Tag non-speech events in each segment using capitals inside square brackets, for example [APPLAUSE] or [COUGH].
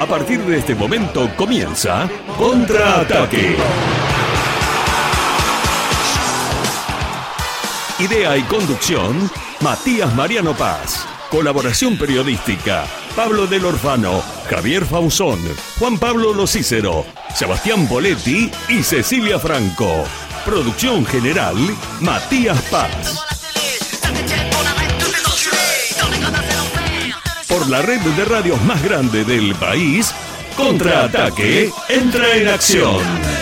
A partir de este momento comienza Contraataque. Idea y conducción, Matías Mariano Paz. Colaboración periodística, Pablo del Orfano, Javier Fausón, Juan Pablo Locícero, Sebastián Boletti y Cecilia Franco. Producción general, Matías Paz. La red de radios más grande del país, Contraataque entra en acción.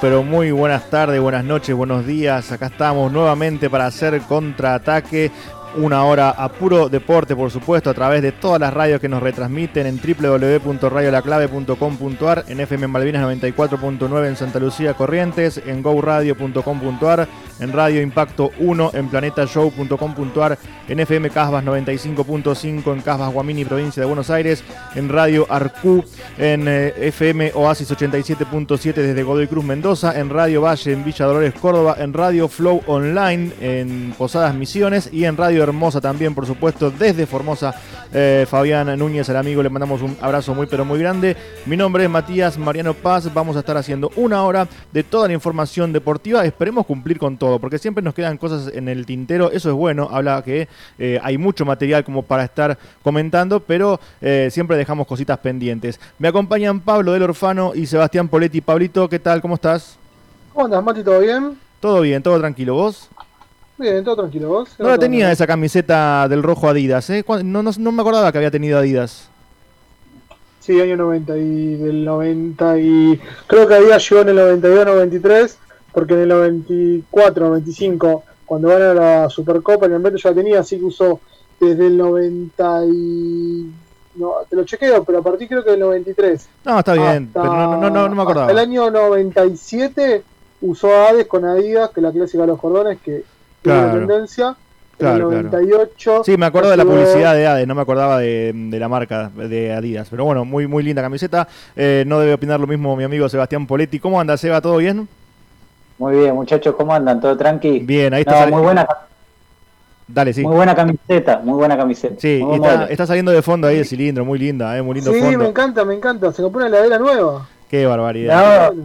Pero muy buenas tardes, buenas noches, buenos días. Acá estamos nuevamente para hacer contraataque. Una hora a puro deporte, por supuesto, a través de todas las radios que nos retransmiten en www.radiolaclave.com.ar, en FM Malvinas 94.9 en Santa Lucía Corrientes, en goradio.com.ar, en Radio Impacto 1, en planetashow.com.ar, en FM Casbas 95.5 en Casbas Guamini, provincia de Buenos Aires, en Radio Arcú, en eh, FM Oasis 87.7 desde Godoy Cruz Mendoza, en Radio Valle en Villa Dolores Córdoba, en Radio Flow Online en Posadas Misiones y en Radio Hermosa también, por supuesto, desde Formosa. Eh, Fabián Núñez, el amigo, le mandamos un abrazo muy pero muy grande. Mi nombre es Matías Mariano Paz, vamos a estar haciendo una hora de toda la información deportiva. Esperemos cumplir con todo, porque siempre nos quedan cosas en el tintero, eso es bueno, habla que eh, hay mucho material como para estar comentando, pero eh, siempre dejamos cositas pendientes. Me acompañan Pablo del Orfano y Sebastián Poletti. Pablito, ¿qué tal? ¿Cómo estás? ¿Cómo andas, Mati? ¿Todo bien? Todo bien, todo tranquilo. ¿Vos? Bien, todo tranquilo. ¿Vos? No la tenía esa camiseta del rojo Adidas, ¿eh? ¿Cuándo- No, no, no me acordaba que había tenido Adidas. Sí, año 90 y del 90 y... Creo que había llegado en el 92, 93, porque en el 94, 95, cuando van a la Supercopa, en el momento ya la tenía, así que usó desde el 90 y... No, te lo chequeo, pero a partir creo que del 93. No, está bien, hasta- pero no, no, no, no me acordaba. el año 97 usó Hades con Adidas, que la clásica de los cordones, que Claro. tendencia. Claro, en el claro. 98. Sí, me acuerdo de la publicidad de Adidas, no me acordaba de, de la marca de Adidas. Pero bueno, muy, muy linda camiseta. Eh, no debe opinar lo mismo mi amigo Sebastián Poletti. ¿Cómo anda, Seba? ¿Todo bien? Muy bien, muchachos, ¿cómo andan? ¿Todo tranqui? Bien, ahí está. muy buena, Dale, sí. muy buena camiseta, muy buena camiseta. Sí, y está, saliendo de fondo ahí el cilindro, muy linda, eh, muy lindo Sí, fondo. me encanta, me encanta. Se compró una heladera nueva. Qué barbaridad. No,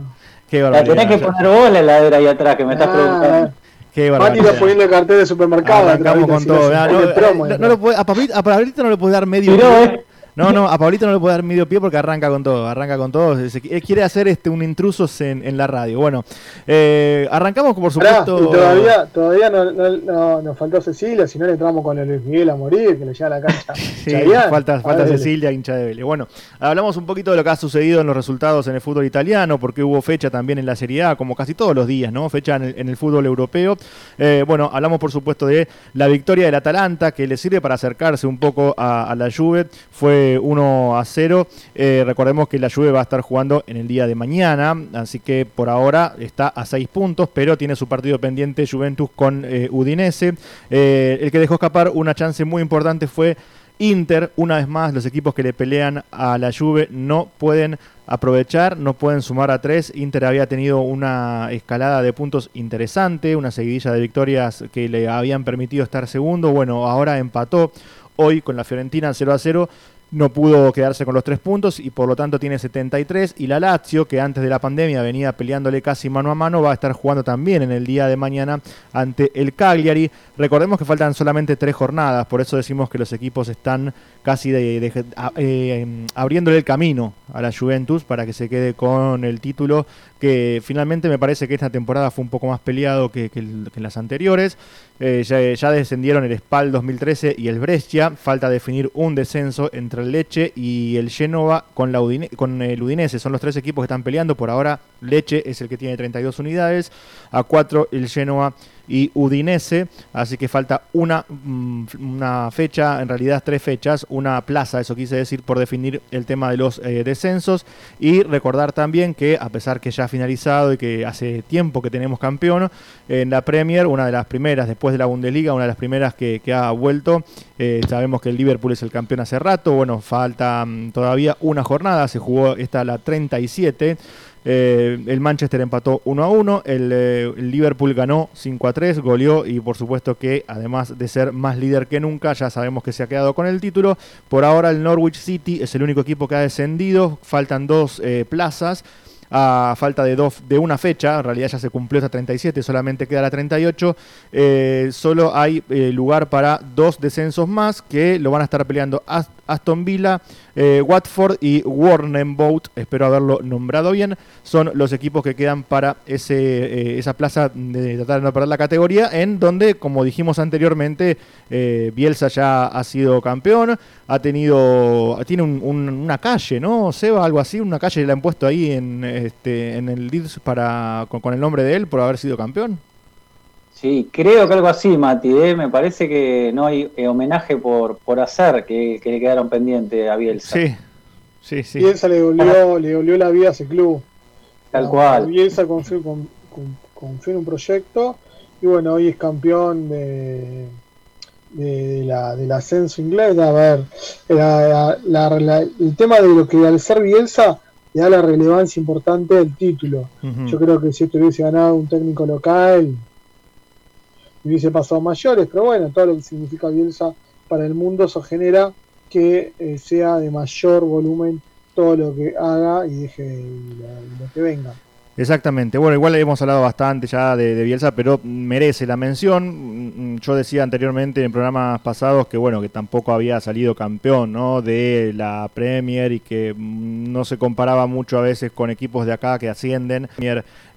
Qué la barbaridad. tenés que poner vos la heladera ahí atrás, que me estás Ah, preguntando. Qué Mati barbaridad. poniendo el cartel de supermercado. Arrancamos con todo. Ah, no, no- a, Pablito, no le puede dar medio Tiró, eh. No, no, a Pablito no le puede dar medio pie porque arranca con todo, arranca con todo. Él quiere hacer este un intrusos en, en la radio. Bueno, eh, arrancamos por supuesto. y todavía, todavía no, no- no- nos faltó Cecilia, si no le entramos con el Luis Miguel a morir, que le lleva a la cancha. [LAUGHS] Sí, falta, falta Cecilia, hincha de Vélez. Bueno, hablamos un poquito de lo que ha sucedido en los resultados en el fútbol italiano, porque hubo fecha también en la Serie A, como casi todos los días, ¿no? Fecha en el, en el fútbol europeo. Eh, bueno, hablamos por supuesto de la victoria del Atalanta, que le sirve para acercarse un poco a, a la Juve. Fue 1 a 0. Eh, recordemos que la Juve va a estar jugando en el día de mañana, así que por ahora está a 6 puntos, pero tiene su partido pendiente Juventus con eh, Udinese. Eh, el que dejó escapar una chance muy importante fue Inter, una vez más, los equipos que le pelean a la Juve no pueden aprovechar, no pueden sumar a tres. Inter había tenido una escalada de puntos interesante, una seguidilla de victorias que le habían permitido estar segundo. Bueno, ahora empató hoy con la Fiorentina 0 a 0 no pudo quedarse con los tres puntos y por lo tanto tiene 73 y la Lazio que antes de la pandemia venía peleándole casi mano a mano va a estar jugando también en el día de mañana ante el Cagliari. Recordemos que faltan solamente tres jornadas, por eso decimos que los equipos están casi de, eh, abriéndole el camino a la Juventus para que se quede con el título que finalmente me parece que esta temporada fue un poco más peleado que, las anteriores. Eh, ya, descendieron el Spal 2013 y el Brescia. Falta definir un descenso entre el Leche y el Genova con, la con el Udinese. Son los tres equipos que están peleando. Por ahora, Leche es el que tiene 32 unidades. A 4 el Genova y Udinese, así que falta una, mm, una fecha, en realidad tres fechas, una plaza, eso quise decir, por definir el tema de los eh, descensos y recordar también que a pesar que ya ha finalizado y que hace tiempo que tenemos campeón, en la Premier, una de las primeras, después de la Bundesliga, una de las primeras que, ha vuelto, eh, sabemos que el Liverpool es el campeón hace rato, bueno, falta mm, todavía una jornada, se jugó esta la 37. Eh, el Manchester empató 1 a 1, eh, el, Liverpool ganó 5 a 3, goleó y por supuesto que además de ser más líder que nunca, ya sabemos que se ha quedado con el título. Por ahora el Norwich City es el único equipo que ha descendido, faltan dos eh, plazas a falta de, dos, de una fecha, en realidad ya se cumplió esa 37, solamente queda la 38, solo hay lugar para dos descensos más que lo van a estar peleando Aston Villa, eh, Watford y Boat, espero haberlo nombrado bien, son los equipos que quedan para ese, eh, esa plaza de tratar de no perder la categoría, en donde, como dijimos anteriormente, eh, Bielsa ya ha sido campeón, ha tenido, tiene una calle, ¿no? Seba, algo así, una calle le han puesto ahí en, este, en el Leeds para, con el nombre de él por haber sido campeón. Sí, creo que algo así, Mati. ¿eh? Me parece que no hay eh, homenaje por, por hacer que, le quedaron pendientes a Bielsa. Sí, sí, sí. Bielsa le volvió, le la vida a ese club. Tal cual. Bielsa confió, en un proyecto y bueno, hoy es campeón de, de, la, del ascenso inglés. A ver, el tema de lo que al ser Bielsa le da la relevancia importante del título. Yo creo que si esto hubiese ganado un técnico local hubiese pasado mayores, pero bueno, todo lo que significa Bielsa para el mundo, eso genera que eh, sea de mayor volumen todo lo que haga y deje lo que venga. Exactamente. Bueno, igual hemos hablado bastante ya de, Bielsa, pero merece la mención. Mm, yo decía anteriormente en programas pasados que bueno, que tampoco había salido campeón, ¿no? De la Premier y que mm, no se comparaba mucho a veces con equipos de acá que ascienden.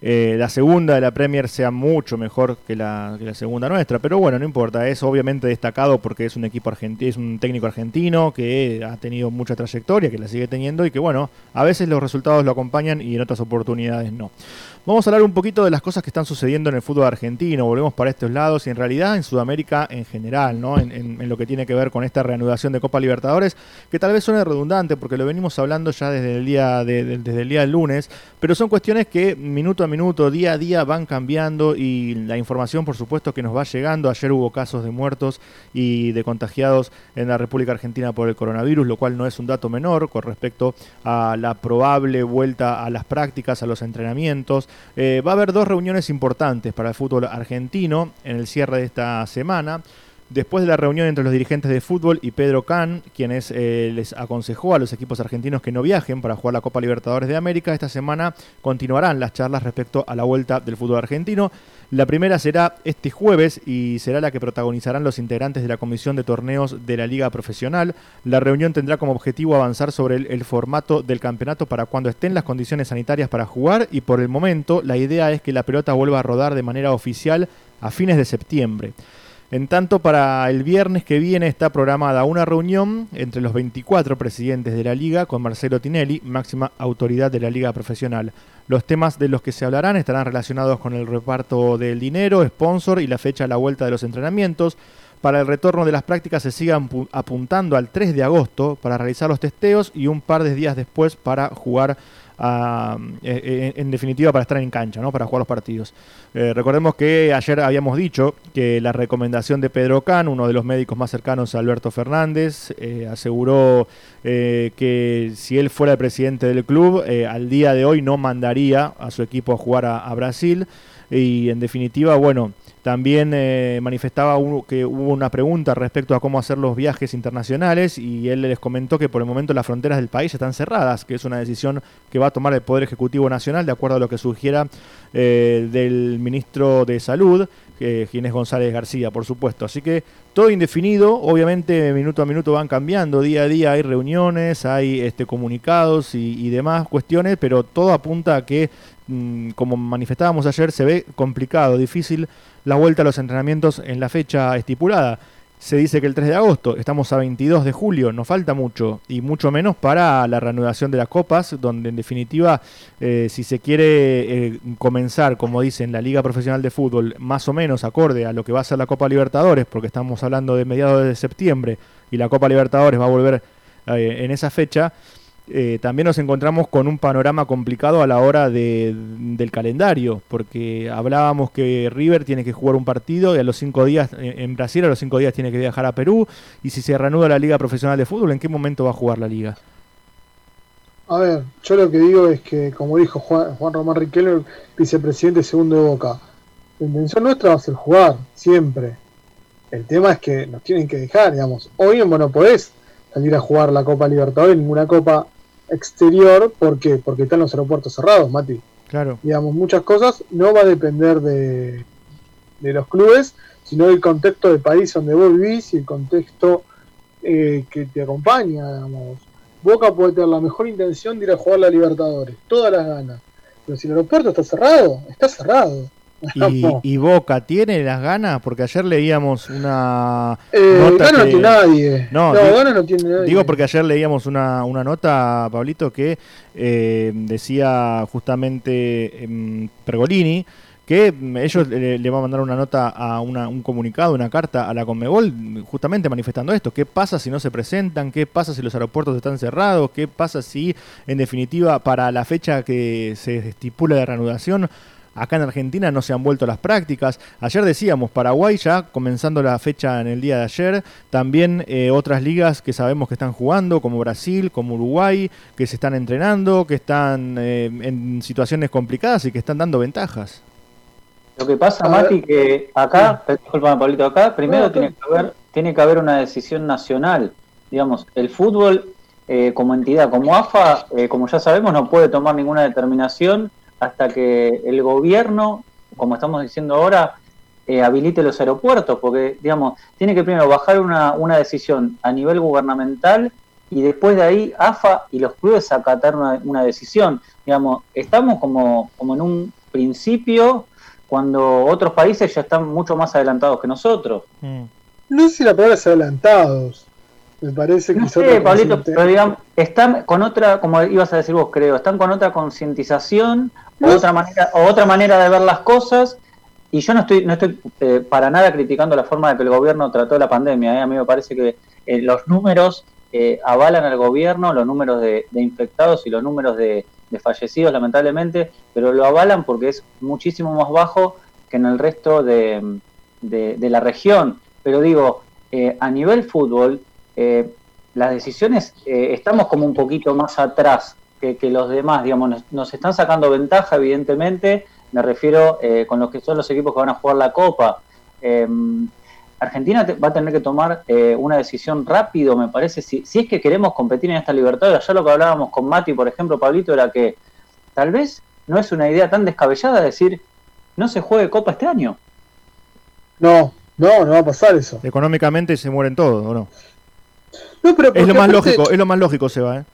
Eh, la segunda de la Premier sea mucho mejor que la, que la, segunda nuestra, pero bueno, no importa, es obviamente destacado porque es un equipo argentino, es un técnico argentino que ha tenido mucha trayectoria, que la sigue teniendo y que bueno, a veces los resultados lo acompañan y en otras oportunidades no. bueno. Vamos a hablar un poquito de las cosas que están sucediendo en el fútbol argentino, volvemos para estos lados y en realidad en Sudamérica en general, ¿no? En, lo que tiene que ver con esta reanudación de Copa Libertadores, que tal vez suene redundante porque lo venimos hablando ya desde el día, desde el día del lunes, pero son cuestiones que minuto a minuto, día a día van cambiando y la información por supuesto que nos va llegando. Ayer hubo casos de muertos y de contagiados en la República Argentina por el coronavirus, lo cual no es un dato menor con respecto a la probable vuelta a las prácticas, a los entrenamientos eh, va a haber dos reuniones importantes para el fútbol argentino en el cierre de esta semana. Después de la reunión entre los dirigentes de fútbol y Pedro Can, quienes eh, les aconsejó a los equipos argentinos que no viajen para jugar la Copa Libertadores de América, esta semana continuarán las charlas respecto a la vuelta del fútbol argentino. La primera será este jueves y será la que protagonizarán los integrantes de la Comisión de Torneos de la Liga Profesional. La reunión tendrá como objetivo avanzar sobre el, formato del campeonato para cuando estén las condiciones sanitarias para jugar y por el momento la idea es que la pelota vuelva a rodar de manera oficial a fines de septiembre. En tanto, para el viernes que viene está programada una reunión entre los 24 presidentes de la liga con Marcelo Tinelli, máxima autoridad de la liga profesional. Los temas de los que se hablarán estarán relacionados con el reparto del dinero, sponsor y la fecha de la vuelta de los entrenamientos. Para el retorno de las prácticas se sigan apuntando al 3 de agosto para realizar los testeos y un par de días después para jugar eh, eh, en definitiva para estar en cancha, ¿no? para jugar los partidos. Eh, recordemos que ayer habíamos dicho que la recomendación de Pedro Can, uno de los médicos más cercanos a Alberto Fernández, aseguró que si él fuera el presidente del club, al día de hoy no mandaría a su equipo a jugar a, Brasil. Y en definitiva, bueno, También eh, manifestaba que hubo una pregunta respecto a cómo hacer los viajes internacionales y él les comentó que por el momento las fronteras del país están cerradas, que es una decisión que va a tomar el Poder Ejecutivo Nacional de acuerdo a lo que sugiera eh, del ministro de Salud, Ginés González García, por supuesto. Así que todo indefinido, obviamente minuto a minuto van cambiando, día a día hay reuniones, hay este, comunicados y, demás cuestiones, pero todo apunta a que, como manifestábamos ayer, se ve complicado, difícil la vuelta a los entrenamientos en la fecha estipulada. Se dice que el 3 de agosto, estamos a 22 de julio, nos falta mucho y mucho menos para la reanudación de las copas, donde en definitiva, eh, si se quiere eh, comenzar, como dicen, la Liga Profesional de Fútbol, más o menos acorde a lo que va a ser la Copa Libertadores, porque estamos hablando de mediados de septiembre y la Copa Libertadores va a volver eh, en esa fecha, eh, también nos encontramos con un panorama complicado a la hora de, del calendario, porque hablábamos que River tiene que jugar un partido y a los cinco días, en Brasil a los cinco días tiene que viajar a Perú, y si se reanuda la Liga Profesional de Fútbol, ¿en qué momento va a jugar la liga? A ver, yo lo que digo es que, como dijo Juan, Román Riquelme, vicepresidente segundo de Boca, la intención nuestra va a ser jugar, siempre. El tema es que nos tienen que dejar, digamos. Hoy no podés salir a jugar la Copa Libertadores, ninguna Copa exterior, ¿por qué? Porque están los aeropuertos cerrados, Mati. Claro. Digamos, muchas cosas no va a depender de, de los clubes, sino del contexto del país donde vos vivís y el contexto eh, que te acompaña, digamos. Boca puede tener la mejor intención de ir a jugar la Libertadores, todas las ganas. Pero si el aeropuerto está cerrado, está cerrado. [LAUGHS] Y, Boca tiene las ganas, porque ayer leíamos una. Eh, nota no tiene nadie. No, no tiene nadie. Digo porque ayer leíamos una, una nota, Pablito, que eh, decía justamente eh, Pergolini que ellos le, van a mandar una nota a un comunicado, una carta a la Conmebol, justamente manifestando esto. ¿Qué pasa si no se presentan? ¿Qué pasa si los aeropuertos están cerrados? ¿Qué pasa si, en definitiva, para la fecha que se estipula de reanudación, Acá en Argentina no se han vuelto las prácticas. Ayer decíamos, Paraguay ya comenzando la fecha en el día de ayer. También eh, otras ligas que sabemos que están jugando, como Brasil, como Uruguay, que se están entrenando, que están eh, en situaciones complicadas y que están dando ventajas. Lo que pasa, Mati, que acá, disculpame Pablito, acá primero tiene, que haber, tiene que haber una decisión nacional. Digamos, el fútbol eh, como entidad, como AFA, como ya sabemos, no puede tomar ninguna determinación hasta que el gobierno, como estamos diciendo ahora, eh, habilite los aeropuertos, porque, digamos, tiene que primero bajar una, una, decisión a nivel gubernamental y después de ahí AFA y los clubes acatar una, una decisión. Digamos, estamos como, como en un principio cuando otros países ya están mucho más adelantados que nosotros. Mm. No sé si la palabra es adelantados. Me parece que... No sé, Pablito, pero digamos, están con otra, como ibas a decir vos, creo, están con otra concientización otra manera, o otra manera de ver las cosas. Y yo no estoy, no estoy eh, para nada criticando la forma de que el gobierno trató la pandemia. ¿eh? A mí me parece que eh, los números avalan al gobierno, los números de, infectados y los números de, fallecidos, lamentablemente, pero lo avalan porque es muchísimo más bajo que en el resto de, de la región. Pero digo, a nivel fútbol, las decisiones estamos como un poquito más atrás que, los demás, digamos, nos, están sacando ventaja, evidentemente, me refiero eh, con los que son los equipos que van a jugar la Copa. Em, Argentina va a tener que tomar eh, una decisión rápido, me parece, si, si es que queremos competir en esta libertad. Ya lo que hablábamos con Mati, por ejemplo, Pablito, era que tal vez no es una idea tan descabellada decir, no se juegue Copa este año. No, no, no va a pasar eso. Económicamente se mueren todos, ¿o no? no pero es lo más lógico, es lo más lógico, Seba, ¿eh?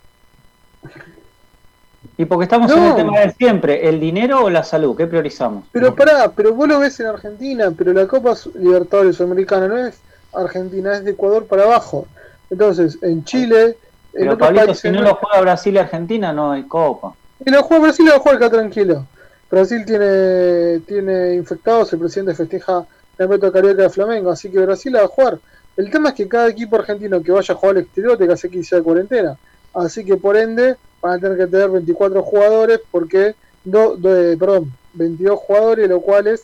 Y porque estamos en el tema de siempre, ¿el dinero o la salud? ¿Qué priorizamos? Pero pará, pero vos lo ves en Argentina, pero la Copa Libertadores Sudamericana no es Argentina, es de Ecuador para abajo. Entonces, en Chile... Pero Pablito, si no lo juega Brasil y Argentina, no hay Copa. Y lo juega Brasil, lo juega acá tranquilo. Brasil tiene, tiene infectados, el presidente festeja el método carioca de Flamengo, así que Brasil va a jugar. El tema es que cada equipo argentino que vaya a jugar al exterior tiene que hacer 15 de cuarentena. Así que por ende van a tener que tener 24 jugadores porque, do, perdón, 22 jugadores, lo cual es...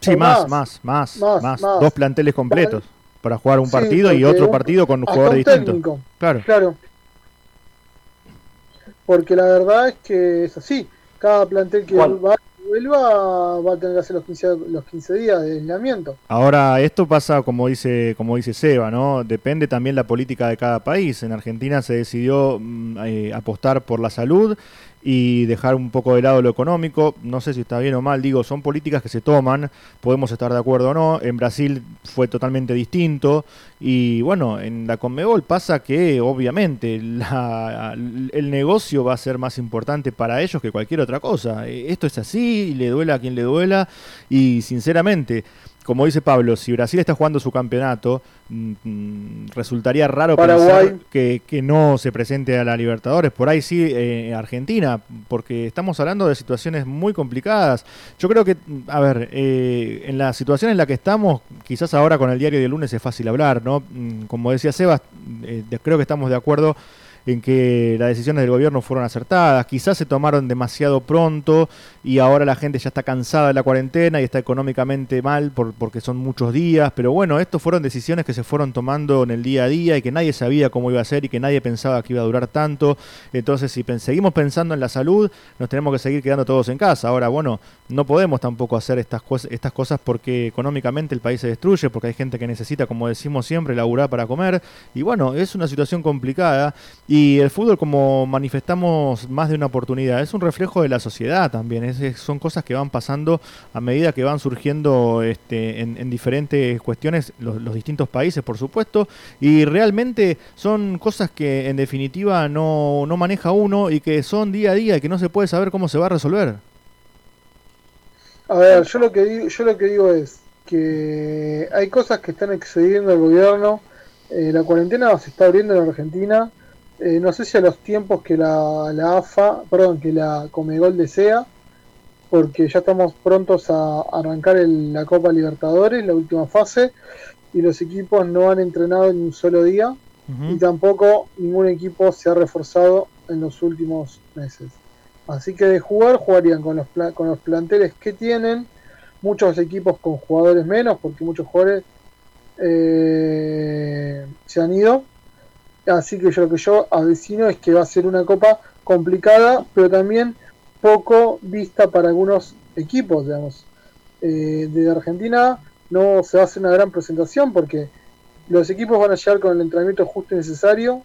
Sí, más más, más, más, Dos planteles completos para jugar un partido y otro partido con un jugador distinto. Claro. claro. Porque la verdad es que es así. Cada plantel que va vuelva va a tener que hacer los 15, los 15 días de aislamiento. Ahora, esto pasa como dice, como dice Seba, ¿no? Depende también la política de cada país. En Argentina se decidió mm, eh, apostar por la salud y dejar un poco de lado lo económico. No sé si está bien o mal, digo, son políticas que se toman, podemos estar de acuerdo o no. En Brasil fue totalmente distinto. Y bueno, en la Conmebol pasa que obviamente el negocio va a ser más importante para ellos que cualquier otra cosa. Esto es así, le duela a quien le duela. Y sinceramente, como dice Pablo, si Brasil está jugando su campeonato, mm, mm, resultaría raro pensar que, no se presente a la Libertadores. Por ahí sí, eh, Argentina, porque estamos hablando de situaciones muy complicadas. Yo creo que, a ver, eh, en la situación en la que estamos, quizás ahora con el diario de lunes es fácil hablar, ¿no? Mm, como decía Sebas, eh, creo que estamos de acuerdo en que las decisiones del gobierno fueron acertadas, quizás se tomaron demasiado pronto y ahora la gente ya está cansada de la cuarentena y está económicamente mal por, porque son muchos días, pero bueno, estas fueron decisiones que se fueron tomando en el día a día y que nadie sabía cómo iba a ser y que nadie pensaba que iba a durar tanto, entonces si seguimos pensando en la salud, nos tenemos que seguir quedando todos en casa. Ahora, bueno, no podemos tampoco hacer estas, estas cosas porque económicamente el país se destruye, porque hay gente que necesita, como decimos siempre, laburar para comer, y bueno, es una situación complicada y el fútbol, como manifestamos más de una oportunidad, es un reflejo de la sociedad también. son cosas que van pasando a medida que van surgiendo este, en, diferentes cuestiones los, distintos países, por supuesto. Y realmente son cosas que en definitiva no, no maneja uno y que son día a día y que no se puede saber cómo se va a resolver. A ver, yo lo que digo, yo lo que digo es que hay cosas que están excediendo el gobierno. Eh, la cuarentena se está abriendo en Argentina eh, no sé si a los tiempos que la, la, AFA, perdón, que la Comegol desea, porque ya estamos prontos a arrancar la Copa Libertadores, la última fase, y los equipos no han entrenado en un solo día, y tampoco ningún equipo se ha reforzado en los últimos meses. Así que de jugar, jugarían con los, con los planteles que tienen, muchos equipos con jugadores menos, porque muchos jugadores eh, se han ido. Así que yo lo que yo avecino es que va a ser una copa complicada, pero también poco vista para algunos equipos, digamos. Eh, de Argentina. No se va a hacer una gran presentación porque los equipos van a llegar con el entrenamiento justo y necesario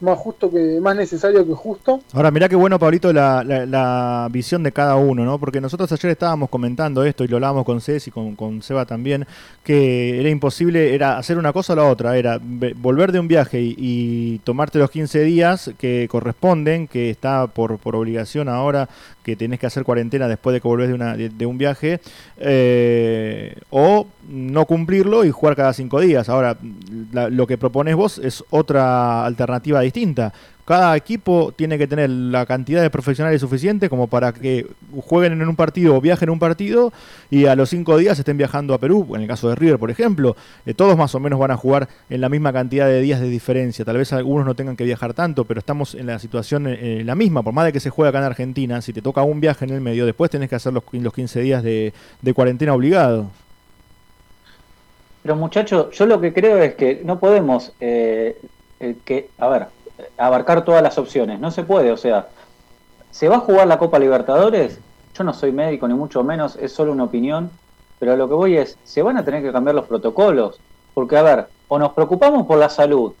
más justo que más necesario que justo. Ahora, mirá qué bueno, Pablito, la, la, visión de cada uno, ¿no? Porque nosotros ayer estábamos comentando esto y lo hablábamos con Cés y con, con, Seba también, que era imposible, era hacer una cosa o la otra, era volver de un viaje y, tomarte los 15 días que corresponden, que está por, por obligación ahora, que tenés que hacer cuarentena después de que volvés de, una, de, un viaje, eh, o no cumplirlo y jugar cada cinco días. Ahora, lo que propones vos es otra alternativa distinta. Cada equipo tiene que tener la cantidad de profesionales suficiente como para que jueguen en un partido o viajen en un partido y a los cinco días estén viajando a Perú, en el caso de River, por ejemplo. Eh, todos más o menos van a jugar en la misma cantidad de días de diferencia. Tal vez algunos no tengan que viajar tanto, pero estamos en la situación eh, la misma. Por más de que se juegue acá en Argentina, si te toca un viaje en el medio, después tenés que hacer los, los 15 días de, cuarentena obligado. Pero muchachos, yo lo que creo es que no podemos, eh, que, a ver, abarcar todas las opciones. No se puede, o sea, ¿se va a jugar la Copa Libertadores? Yo no soy médico, ni mucho menos, es solo una opinión, pero lo que voy es, se van a tener que cambiar los protocolos, porque a ver, o nos preocupamos por la salud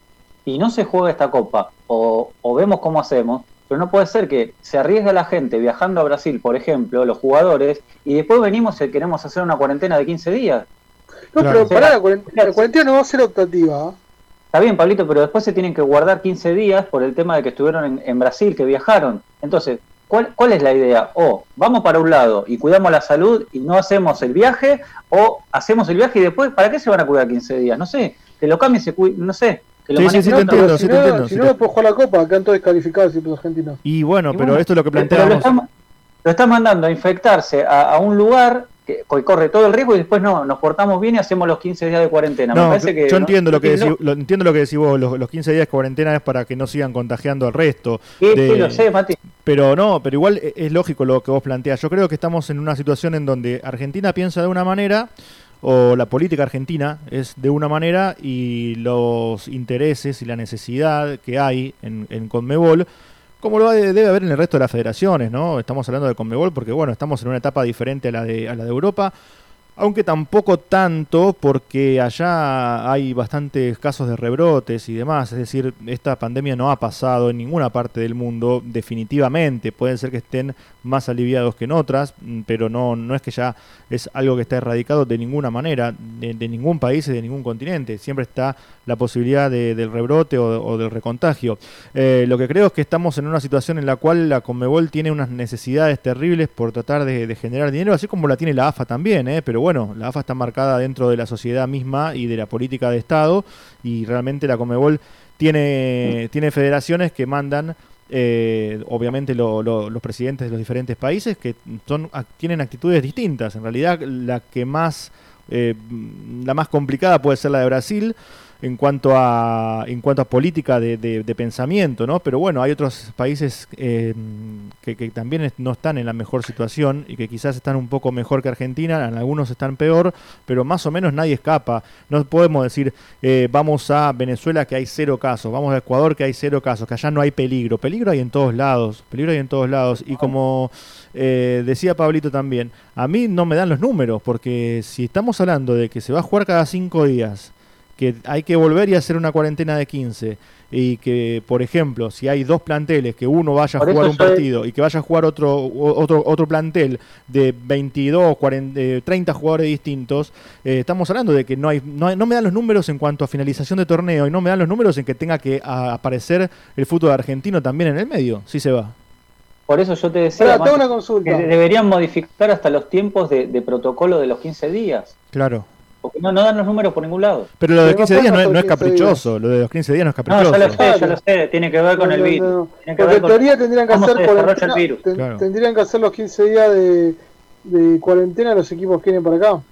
y no se juega esta Copa, o, vemos cómo hacemos, pero no puede ser que se arriesgue la gente viajando a Brasil, por ejemplo, los jugadores, y después venimos y queremos hacer una cuarentena de 15 días. No, pero pará, la cuarentena, la cuarentena no va a ser optativa. Está bien, Pablito, pero después se tienen que guardar 15 días por el tema de que estuvieron en, Brasil, que viajaron. Entonces, ¿cuál, ¿cuál es la idea? O vamos para un lado y cuidamos la salud y no hacemos el viaje, o hacemos el viaje y después, ¿para qué se van a cuidar 15 días? No sé, que lo cambien, se no sé. Que lo sí, sí, sí, te entiendo, si, no, si no, puedo jugar la copa, acá todos descalificados y los argentinos. Y bueno, pero esto es lo que planteamos. Lo están, mandando a infectarse a un lugar que corre todo el riesgo y después no, nos portamos bien y hacemos los 15 días de cuarentena. yo entiendo, lo que decís, lo, entiendo lo que decís vos, los, 15 días de cuarentena es para que no sigan contagiando al resto. Sí, lo sé, Mati. Pero no, pero igual e, es lógico lo que vos planteás. Yo creo que estamos en una situación en donde Argentina piensa de una manera o la política argentina es de una manera y los intereses y la necesidad que hay en, en Conmebol como lo debe haber en el resto de las federaciones, ¿no? Estamos hablando de Conmebol porque, bueno, estamos en una etapa diferente a la de, a la de Europa aunque tampoco tanto porque allá hay bastantes casos de rebrotes y demás, es decir, esta pandemia no ha pasado en ninguna parte del mundo definitivamente, pueden ser que estén más aliviados que en otras, mm, pero no, no es que ya es algo que está erradicado de ninguna manera, de, ningún país y de ningún continente, siempre está la posibilidad del rebrote o, del recontagio. Eh, lo que creo es que estamos en una situación en la cual la Conmebol tiene unas necesidades terribles por tratar de, generar dinero, así como la tiene la AFA también, ¿eh? pero bueno, la AFA está marcada dentro de la sociedad misma y de la política de Estado y realmente la Comebol tiene, tiene federaciones que mandan eh, obviamente los presidentes de los diferentes países que son tienen actitudes distintas. En realidad la que más eh, la más complicada puede ser la de Brasil en cuanto a en cuanto a política de, de, pensamiento, ¿no? Pero bueno, hay otros países eh, que, que, también no están en la mejor situación y que quizás están un poco mejor que Argentina, en algunos están peor, pero más o menos nadie escapa. No podemos decir eh, vamos a Venezuela que hay cero casos, vamos a Ecuador que hay cero casos, que allá no hay peligro. Peligro hay en todos lados, peligro hay en todos lados. Y como eh, decía Pablito también, a mí no me dan los números, porque si estamos hablando de que se va a jugar cada cinco días, que hay que volver y hacer una cuarentena de 15 y que, por ejemplo, si hay dos planteles, que uno vaya a jugar un partido y que vaya a jugar otro otro otro plantel de 22, 40, 30 jugadores distintos, eh, estamos hablando de que no hay, no me dan los números en cuanto a finalización de torneo y no me dan los números en que tenga que aparecer el fútbol argentino también en el medio, sí se va. Por eso yo te decía que deberían modificar hasta los tiempos de, de protocolo de los 15 días. Claro no, no dan los números por ningún lado. Pero lo de los 15 días no, es caprichoso, lo de los 15 días no es caprichoso. No, ya lo sé, ya lo sé, tiene que ver con el virus. Porque en teoría tendrían que hacer el tendrían que hacer los 15 días de, de cuarentena los equipos que vienen para acá.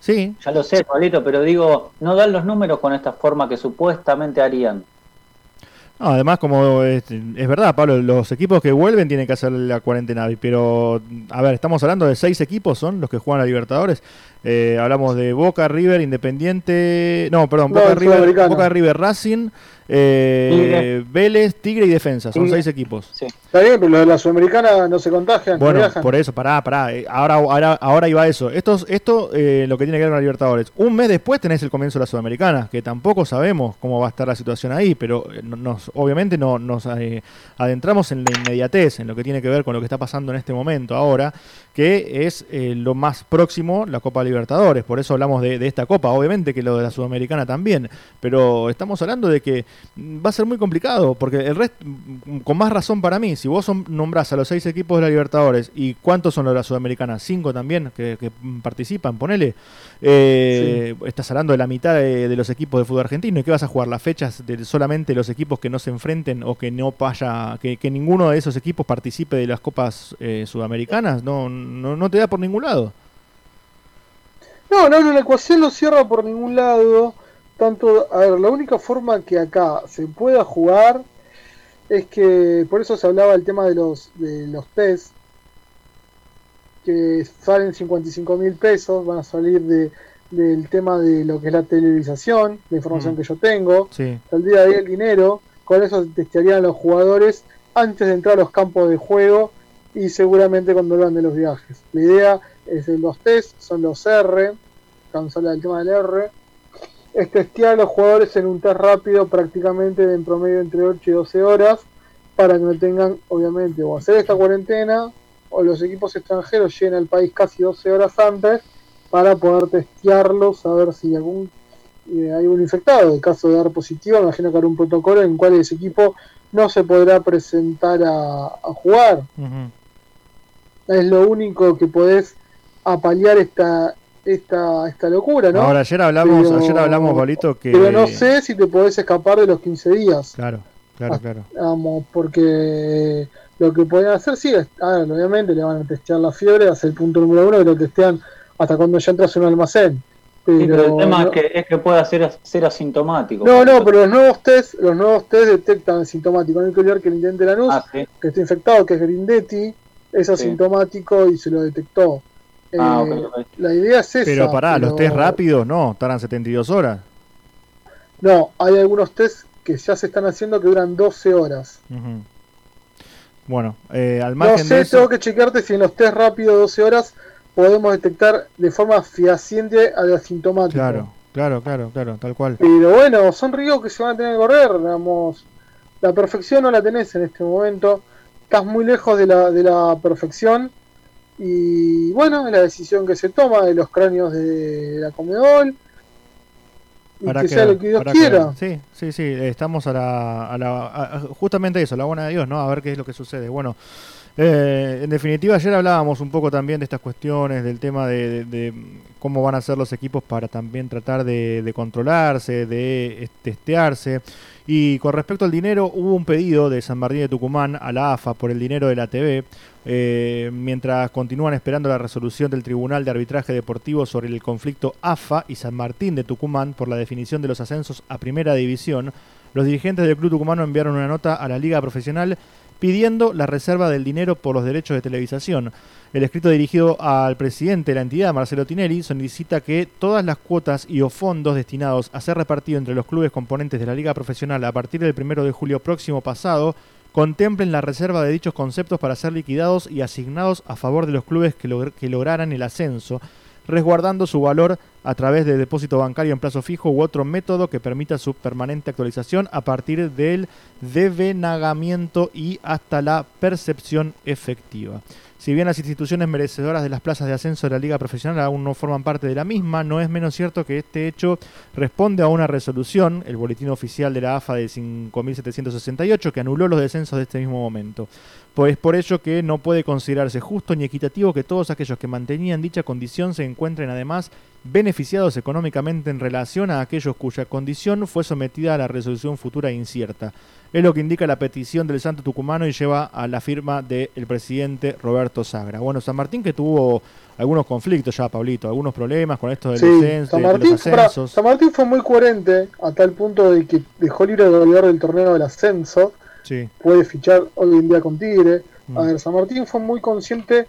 Sí. Ya lo sé, Pablito, pero digo, no dan los números con esta forma que supuestamente harían además, como es, verdad, Pablo, los equipos que vuelven tienen que hacer la cuarentena. Pero, a ver, estamos hablando de seis equipos, son los que juegan a Libertadores. Eh, hablamos de Boca, River, Independiente. No, perdón, Boca, River, Boca, River, Racing, eh, Vélez, Tigre y Defensa, son seis equipos. Está bien, pero los de la Sudamericana no se contagian. Bueno, por eso, pará, pará. Eh, ahora, ahora, ahora iba eso. Esto, esto eh, lo que tiene que ver con la Libertadores. Un mes después tenés el comienzo de la Sudamericana, que tampoco sabemos cómo va a estar la situación ahí, pero eh, nos, obviamente no, nos adentramos en la inmediatez, en lo que tiene que ver con lo que está pasando en este momento ahora, que es lo más próximo, la Copa Libertadores. Por eso hablamos de, de esta Copa, obviamente que lo de la Sudamericana también. Pero estamos hablando de que va a ser muy complicado, porque el resto, con más razón para mí, si vos nombrás a los seis equipos de la Libertadores, ¿y cuántos son los de la Sudamericana? Cinco también que, participan, ponele. Eh, estás hablando de la mitad de, los equipos de fútbol argentino, ¿y qué vas a jugar? ¿Las fechas de solamente los equipos que no se enfrenten o que no vaya, que, ninguno de esos equipos participe de las copas eh, sudamericanas? No, no, no te da por ningún lado. No, no, la ecuación no cierra por ningún lado tanto, a ver, la única forma que acá se pueda jugar es que, por eso se hablaba el tema de los, de los test, que salen 55 mil pesos, van a salir de, del tema de lo que es la televisación, la información mm. que yo tengo, sí. saldría ahí el dinero, con eso testearían los jugadores antes de entrar a los campos de juego y seguramente cuando hablan de los viajes. La idea es los test, son los R, vamos a hablar del tema del R, es testear a los jugadores en un test rápido prácticamente en promedio entre 8 y 12 horas para que no tengan, obviamente, o hacer esta cuarentena o los equipos extranjeros lleguen al país casi 12 horas antes para poder testearlos, a ver si algún eh, hay un infectado. En caso de dar positivo, imagino que habrá un protocolo en el cual ese equipo no se podrá presentar a, jugar. Es lo único que podés apalear esta, esta, esta locura, ¿no? Ahora, ayer hablamos, ayer hablamos, Bolito, que... Pero no sé si te podés escapar de los 15 días. Claro, claro, claro. Vamos, porque lo que pueden hacer, sí, es, obviamente le van a testear la fiebre, hacer el punto número uno, que lo testean hasta cuando ya entras en un almacén. Pero, el tema es, que, es que pueda ser, ser asintomático. No, no, pero los nuevos test, los nuevos test detectan asintomático. No hay que olvidar que el intendente de la ah, que está infectado, que es Grindetti, es asintomático y se lo detectó. Ah, eh, la idea es esa. Pero pará, los test rápidos no, tardan 72 horas. No, hay algunos test que ya se están haciendo que duran 12 horas. Bueno, eh, al No margen sé, de eso, tengo que chequearte si en los test rápidos de 12 horas podemos detectar de forma fehaciente al asintomático. claro, claro, claro, claro, tal cual. Pero bueno, son ríos que se van a tener que correr, digamos. La perfección no la tenés en este momento. Estás muy lejos de la, de la perfección. Y bueno, es la decisión que se toma de los cráneos de la Comedol. Y Habrá que sea lo que Dios quiera. Sí, sí, sí, estamos a la, a la- a- justamente eso, la buena de Dios, ¿no? A ver qué es lo que sucede. Bueno, eh, en definitiva, ayer hablábamos un poco también de estas cuestiones, del tema de, cómo van a ser los equipos para también tratar de, de controlarse, de eh, testearse. Y con respecto al dinero, hubo un pedido de San Martín de Tucumán a la AFA por el dinero de la TV, eh, mientras continúan esperando la resolución del Tribunal de Arbitraje Deportivo sobre el conflicto AFA y San Martín de Tucumán por la definición de los ascensos a Primera División. Los dirigentes del club tucumano enviaron una nota a la Liga Profesional pidiendo la reserva del dinero por los derechos de televisación. El escrito dirigido al presidente de la entidad, Marcelo Tinelli, solicita que todas las cuotas y o fondos destinados a ser repartidos entre los clubes componentes de la Liga Profesional a partir del 1 de julio próximo pasado contemplen la reserva de dichos conceptos para ser liquidados y asignados a favor de los clubes que, que lograran el ascenso, resguardando su valor a través de depósito bancario en plazo fijo u otro método que permita su permanente actualización a partir del devenagamiento y hasta la percepción efectiva. Si bien las instituciones merecedoras de las plazas de ascenso de la liga profesional aún no forman parte de la misma, no es menos cierto que este hecho responde a una resolución, el boletín oficial de la AFA de 5.768, que anuló los descensos de este mismo momento. Pues por ello que no puede considerarse justo ni equitativo que todos aquellos que mantenían dicha condición se encuentren además beneficiados económicamente en relación a aquellos cuya condición fue sometida a la resolución futura incierta. Es lo que indica la petición del Santo Tucumano y lleva a la firma del presidente Roberto Sagra. Bueno, San Martín que tuvo algunos conflictos ya, Pablito, algunos problemas con esto del Sí, descenso, San de- de los ascensos. San Martín fue muy coherente a tal punto de que dejó libre el goleador del torneo del ascenso. Sí. Puede fichar hoy en día con Tigre. Mm. A ver, San Martín fue muy consciente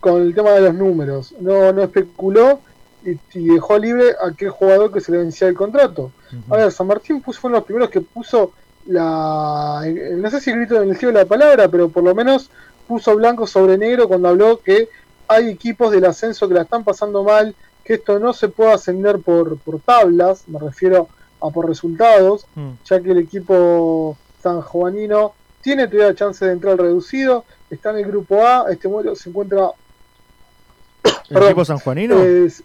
con el tema de los números. No, no especuló y, y dejó libre a aquel jugador que se le vencía el contrato. A ver, San Martín puso, fue uno de los primeros que puso la. No sé si grito en el cielo la palabra, pero por lo menos puso blanco sobre negro cuando habló que hay equipos del ascenso que la están pasando mal, que esto no se puede ascender por, por tablas, me refiero a por resultados, Mm. ya que el equipo sanjuanino tiene todavía chance de entrar reducido, está en el grupo A, este modelo se encuentra. [COUGHS] ¿El perdón, equipo sanjuanino? es-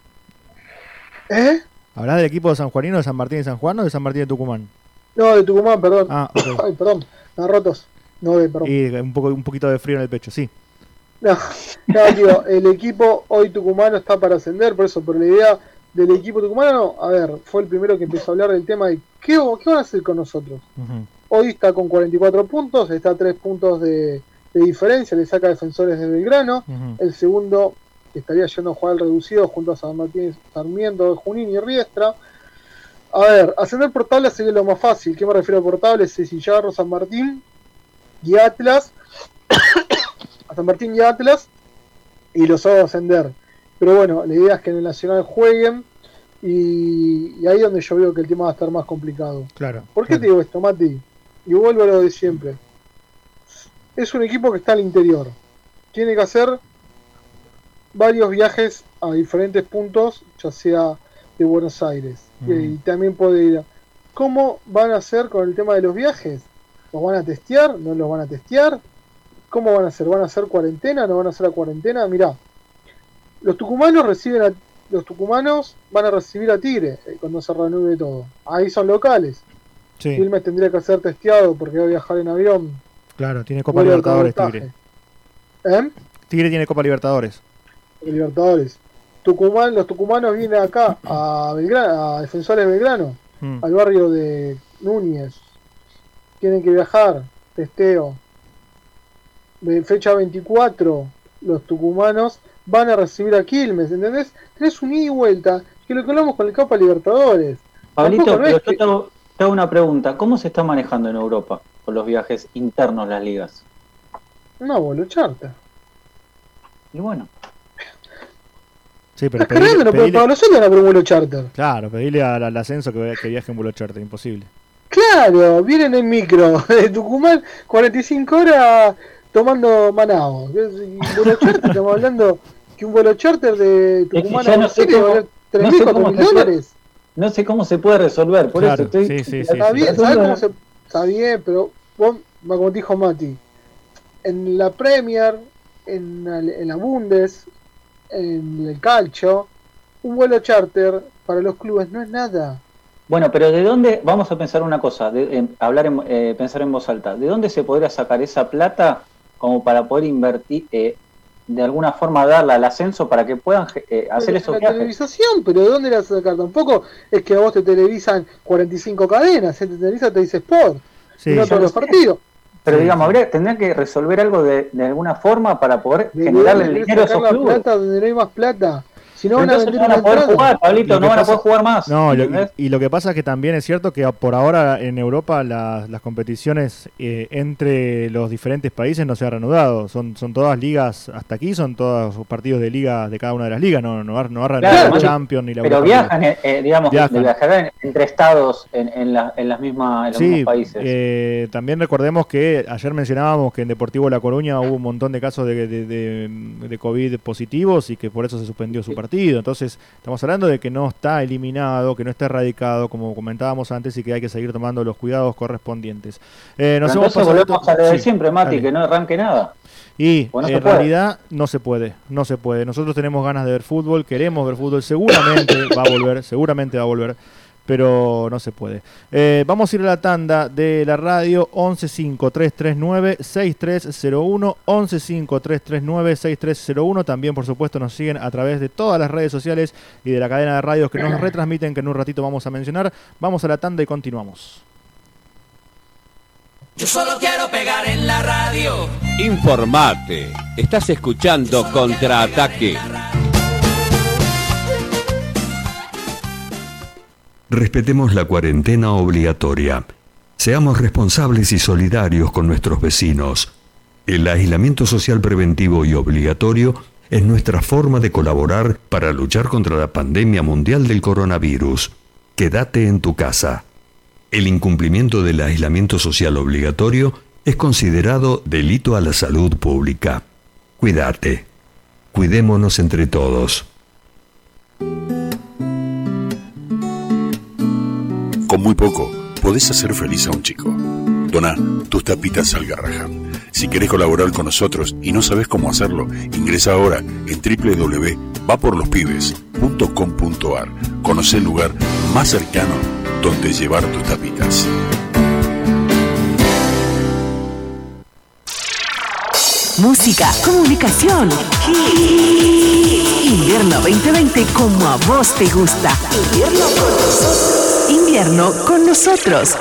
¿Eh? ¿Hablás del equipo sanjuanino de San Martín de San Juan o de San Martín de Tucumán? No, de Tucumán, perdón. Ah, ok. [COUGHS] Ay, perdón, me rotos. No, de, perdón. Y un, poco, un poquito de frío en el pecho, sí. No, [LAUGHS] no, digo, el equipo hoy tucumano está para ascender, por eso, pero la idea del equipo tucumano, a ver, fue el primero que empezó a hablar del tema de qué, qué van a hacer con nosotros. Hoy está con 44 puntos, está a 3 puntos de, de diferencia, le saca defensores de Belgrano. El segundo estaría yendo a jugar al reducido junto a San Martín, Sarmiento, Junín y Riestra. A ver, ascender por tablas sería lo más fácil. ¿Qué me refiero a por tablas? Es si yo agarro San Martín y Atlas, [COUGHS] a San Martín y Atlas, y los hago ascender. Pero bueno, la idea es que en el Nacional jueguen, y, y ahí es donde yo veo que el tema va a estar más complicado. Claro. ¿Por qué te digo esto, Mati? Y vuelvo a lo de siempre. Es un equipo que está al interior. Tiene que hacer varios viajes a diferentes puntos, ya sea de Buenos Aires. Y también puede ir. a- ¿Cómo van a hacer con el tema de los viajes? ¿Los van a testear? ¿No los van a testear? ¿Cómo van a hacer? ¿Van a hacer cuarentena? ¿No van a hacer la cuarentena? Mirá, los tucumanos reciben a, los tucumanos van a recibir a Tigre eh, cuando se reanude todo. Ahí son locales. Sí, Quilmes tendría que ser testeado porque va a viajar en avión. claro, tiene Copa Libertadores. Tigre. ¿Eh? Tigre tiene Copa Libertadores. Libertadores. Tucumán, los tucumanos vienen acá a Belgrano, a Defensores Belgrano, Mm. al barrio de Núñez. Tienen que viajar, testeo. De fecha 24, los tucumanos van a recibir a Quilmes, ¿entendés? Tenés un ida y vuelta, que lo que hablamos con el Copa Libertadores. Pablito, pero yo que- te hago, te hago una pregunta. ¿Cómo se está manejando en Europa con los viajes internos las ligas? No, boludo, charta. Y bueno, Sí, pero Estás pedile, cargando, pero pedile- para los sueños no por un vuelo charter. claro, pedirle al, al ascenso que, que viaje en vuelo charter, imposible. Claro, vienen en micro [LAUGHS] de Tucumán, 45 horas, tomando Manao. Un vuelo charter, estamos [LAUGHS] hablando que un vuelo charter de Tucumán a no sé vale 3 mil, 4 mil dólares. No sé cómo se puede resolver, por eso estoy. Sí, sí, está, sí, bien, ¿sabes cómo se, está bien, pero vos, como dijo Mati, en la Premier, en la, en la Bundes, en el calcio, un vuelo charter para los clubes no es nada. Bueno, pero ¿de dónde, vamos a pensar una cosa, de, hablar en, eh, pensar en voz alta, ¿de dónde se podría sacar esa plata como para poder invertir, eh, de alguna forma darla al ascenso para que puedan eh, hacer esos La televisación, pero ¿de dónde la sacar? Tampoco es que a vos te televisan 45 cadenas, te televisa te dice Sport, sí, no todos los partidos. Pero digamos, habría, tendría que resolver algo de, de alguna forma para poder generarle el dinero a esos clubes. Plata donde no hay más plata. Si no van a vender no van a poder jugar, Pablito, no van a poder jugar más. No, y, lo que pasa es que también es cierto que por ahora en Europa las competiciones eh, entre los diferentes países no se han reanudado. Son, son todas ligas, hasta aquí son todos partidos de liga de cada una de las ligas, no, no, no ha reanudado la Champions ni la Pero viajan, eh, eh, digamos, viajan. entre estados en, en, la, en las mismas, en los mismos países. Eh, también recordemos que ayer mencionábamos que en Deportivo La Coruña hubo un montón de casos de, de, de, de COVID positivos y que por eso se suspendió su partido. Entonces, estamos hablando de que no está eliminado, que no está erradicado, como comentábamos antes, y que hay que seguir tomando los cuidados correspondientes. Eh, nos hemos volvemos a lo siempre, Mati, que no arranque nada. Y en realidad no se puede, no se puede. Nosotros tenemos ganas de ver fútbol, queremos ver fútbol, seguramente va a volver, seguramente va a volver pero no se puede. Eh, vamos a ir a la tanda de la radio 115339-6301, 115339-6301. También, por supuesto, nos siguen a través de todas las redes sociales y de la cadena de radios que nos retransmiten, que en un ratito vamos a mencionar. Vamos a la tanda y continuamos. Yo solo quiero pegar en la radio. Informate. Estás escuchando Contraataque. Respetemos la cuarentena obligatoria. Seamos responsables y solidarios con nuestros vecinos. El aislamiento social preventivo y obligatorio es nuestra forma de colaborar para luchar contra la pandemia mundial del coronavirus. Quédate en tu casa. El incumplimiento del aislamiento social obligatorio es considerado delito a la salud pública. Cuídate. Cuidémonos entre todos. Con muy poco, podés hacer feliz a un chico. Dona tus tapitas al garraja. Si querés colaborar con nosotros y no sabes cómo hacerlo, ingresa ahora en www.vaporlospibes.com.ar. Conoce el lugar más cercano donde llevar tus tapitas. Música, comunicación. Invierno 2020 como a vos te gusta. Invierno con nosotros. Invierno con nosotros.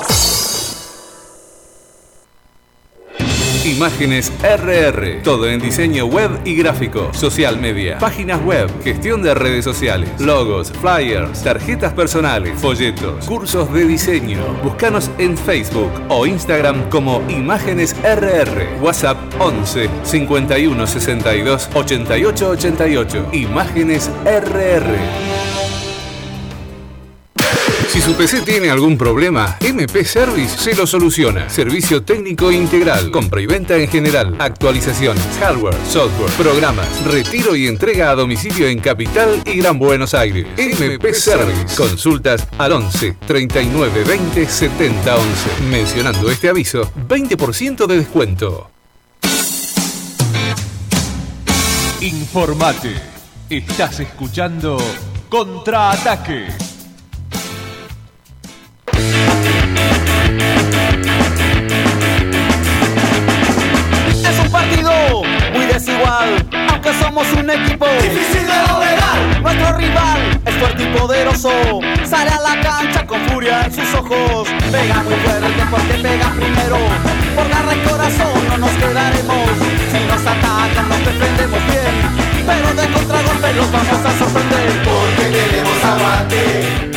Imágenes RR. Todo en diseño web y gráfico, social media, páginas web, gestión de redes sociales, logos, flyers, tarjetas personales, folletos, cursos de diseño. Búscanos en Facebook o Instagram como Imágenes RR. WhatsApp 11 51 62 88 88. Imágenes RR. Si su PC tiene algún problema, MP Service se lo soluciona. Servicio técnico integral, compra y venta en general, actualizaciones, hardware, software, programas, retiro y entrega a domicilio en Capital y Gran Buenos Aires. MP Service. Consultas al 11 39 20 70 11. Mencionando este aviso, 20% de descuento. Informate. Estás escuchando Contraataque. Desigual, aunque somos un equipo difícil de doblegar. Nuestro rival es fuerte y poderoso, sale a la cancha con furia en sus ojos. Pega muy fuerte porque pega primero, por garra y corazón no nos quedaremos. Si nos atacan nos defendemos bien, pero de contragolpe los vamos a sorprender porque tenemos aguante.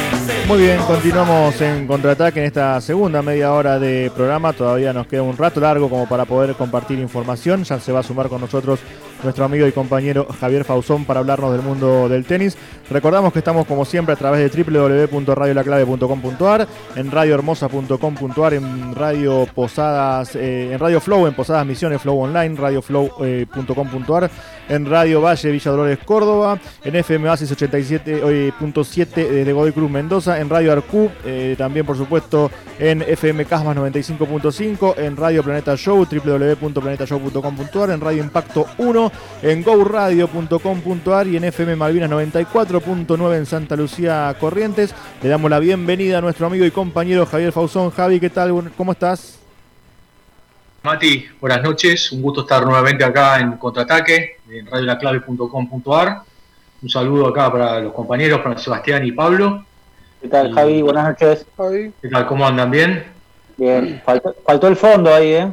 Muy bien, continuamos en contraataque en esta segunda media hora de programa. Todavía nos queda un rato largo como para poder compartir información. Ya se va a sumar con nosotros nuestro amigo y compañero Javier Fausón para hablarnos del mundo del tenis. Recordamos que estamos como siempre a través de www.radiolaclave.com.ar, en radiohermosa.com.ar, en Radio Posadas, eh, en Radio Flow, en Posadas Misiones Flow Online, radioflow.com.ar, en Radio Valle Villa Dolores Córdoba, en FM Oasis 87.7 desde Godoy Cruz Mendoza, en Radio Arcu, eh, también por supuesto en FM Casmas 95.5, en Radio Planeta Show, www.planetashow.com.ar, en Radio Impacto 1, en GoRadio.com.ar y en FM Malvinas 94.9 en Santa Lucía Corrientes. Le damos la bienvenida a nuestro amigo y compañero Javier Fausón. Javi, ¿qué tal? ¿Cómo estás? Mati, buenas noches. Un gusto estar nuevamente acá en Contraataque, en radiolaclave.com.ar. Un saludo acá para los compañeros, para Sebastián y Pablo. ¿Qué tal, Javi? Buenas noches. ¿Qué tal? ¿Cómo andan? ¿Bien? Bien. Faltó, faltó el fondo ahí, ¿eh?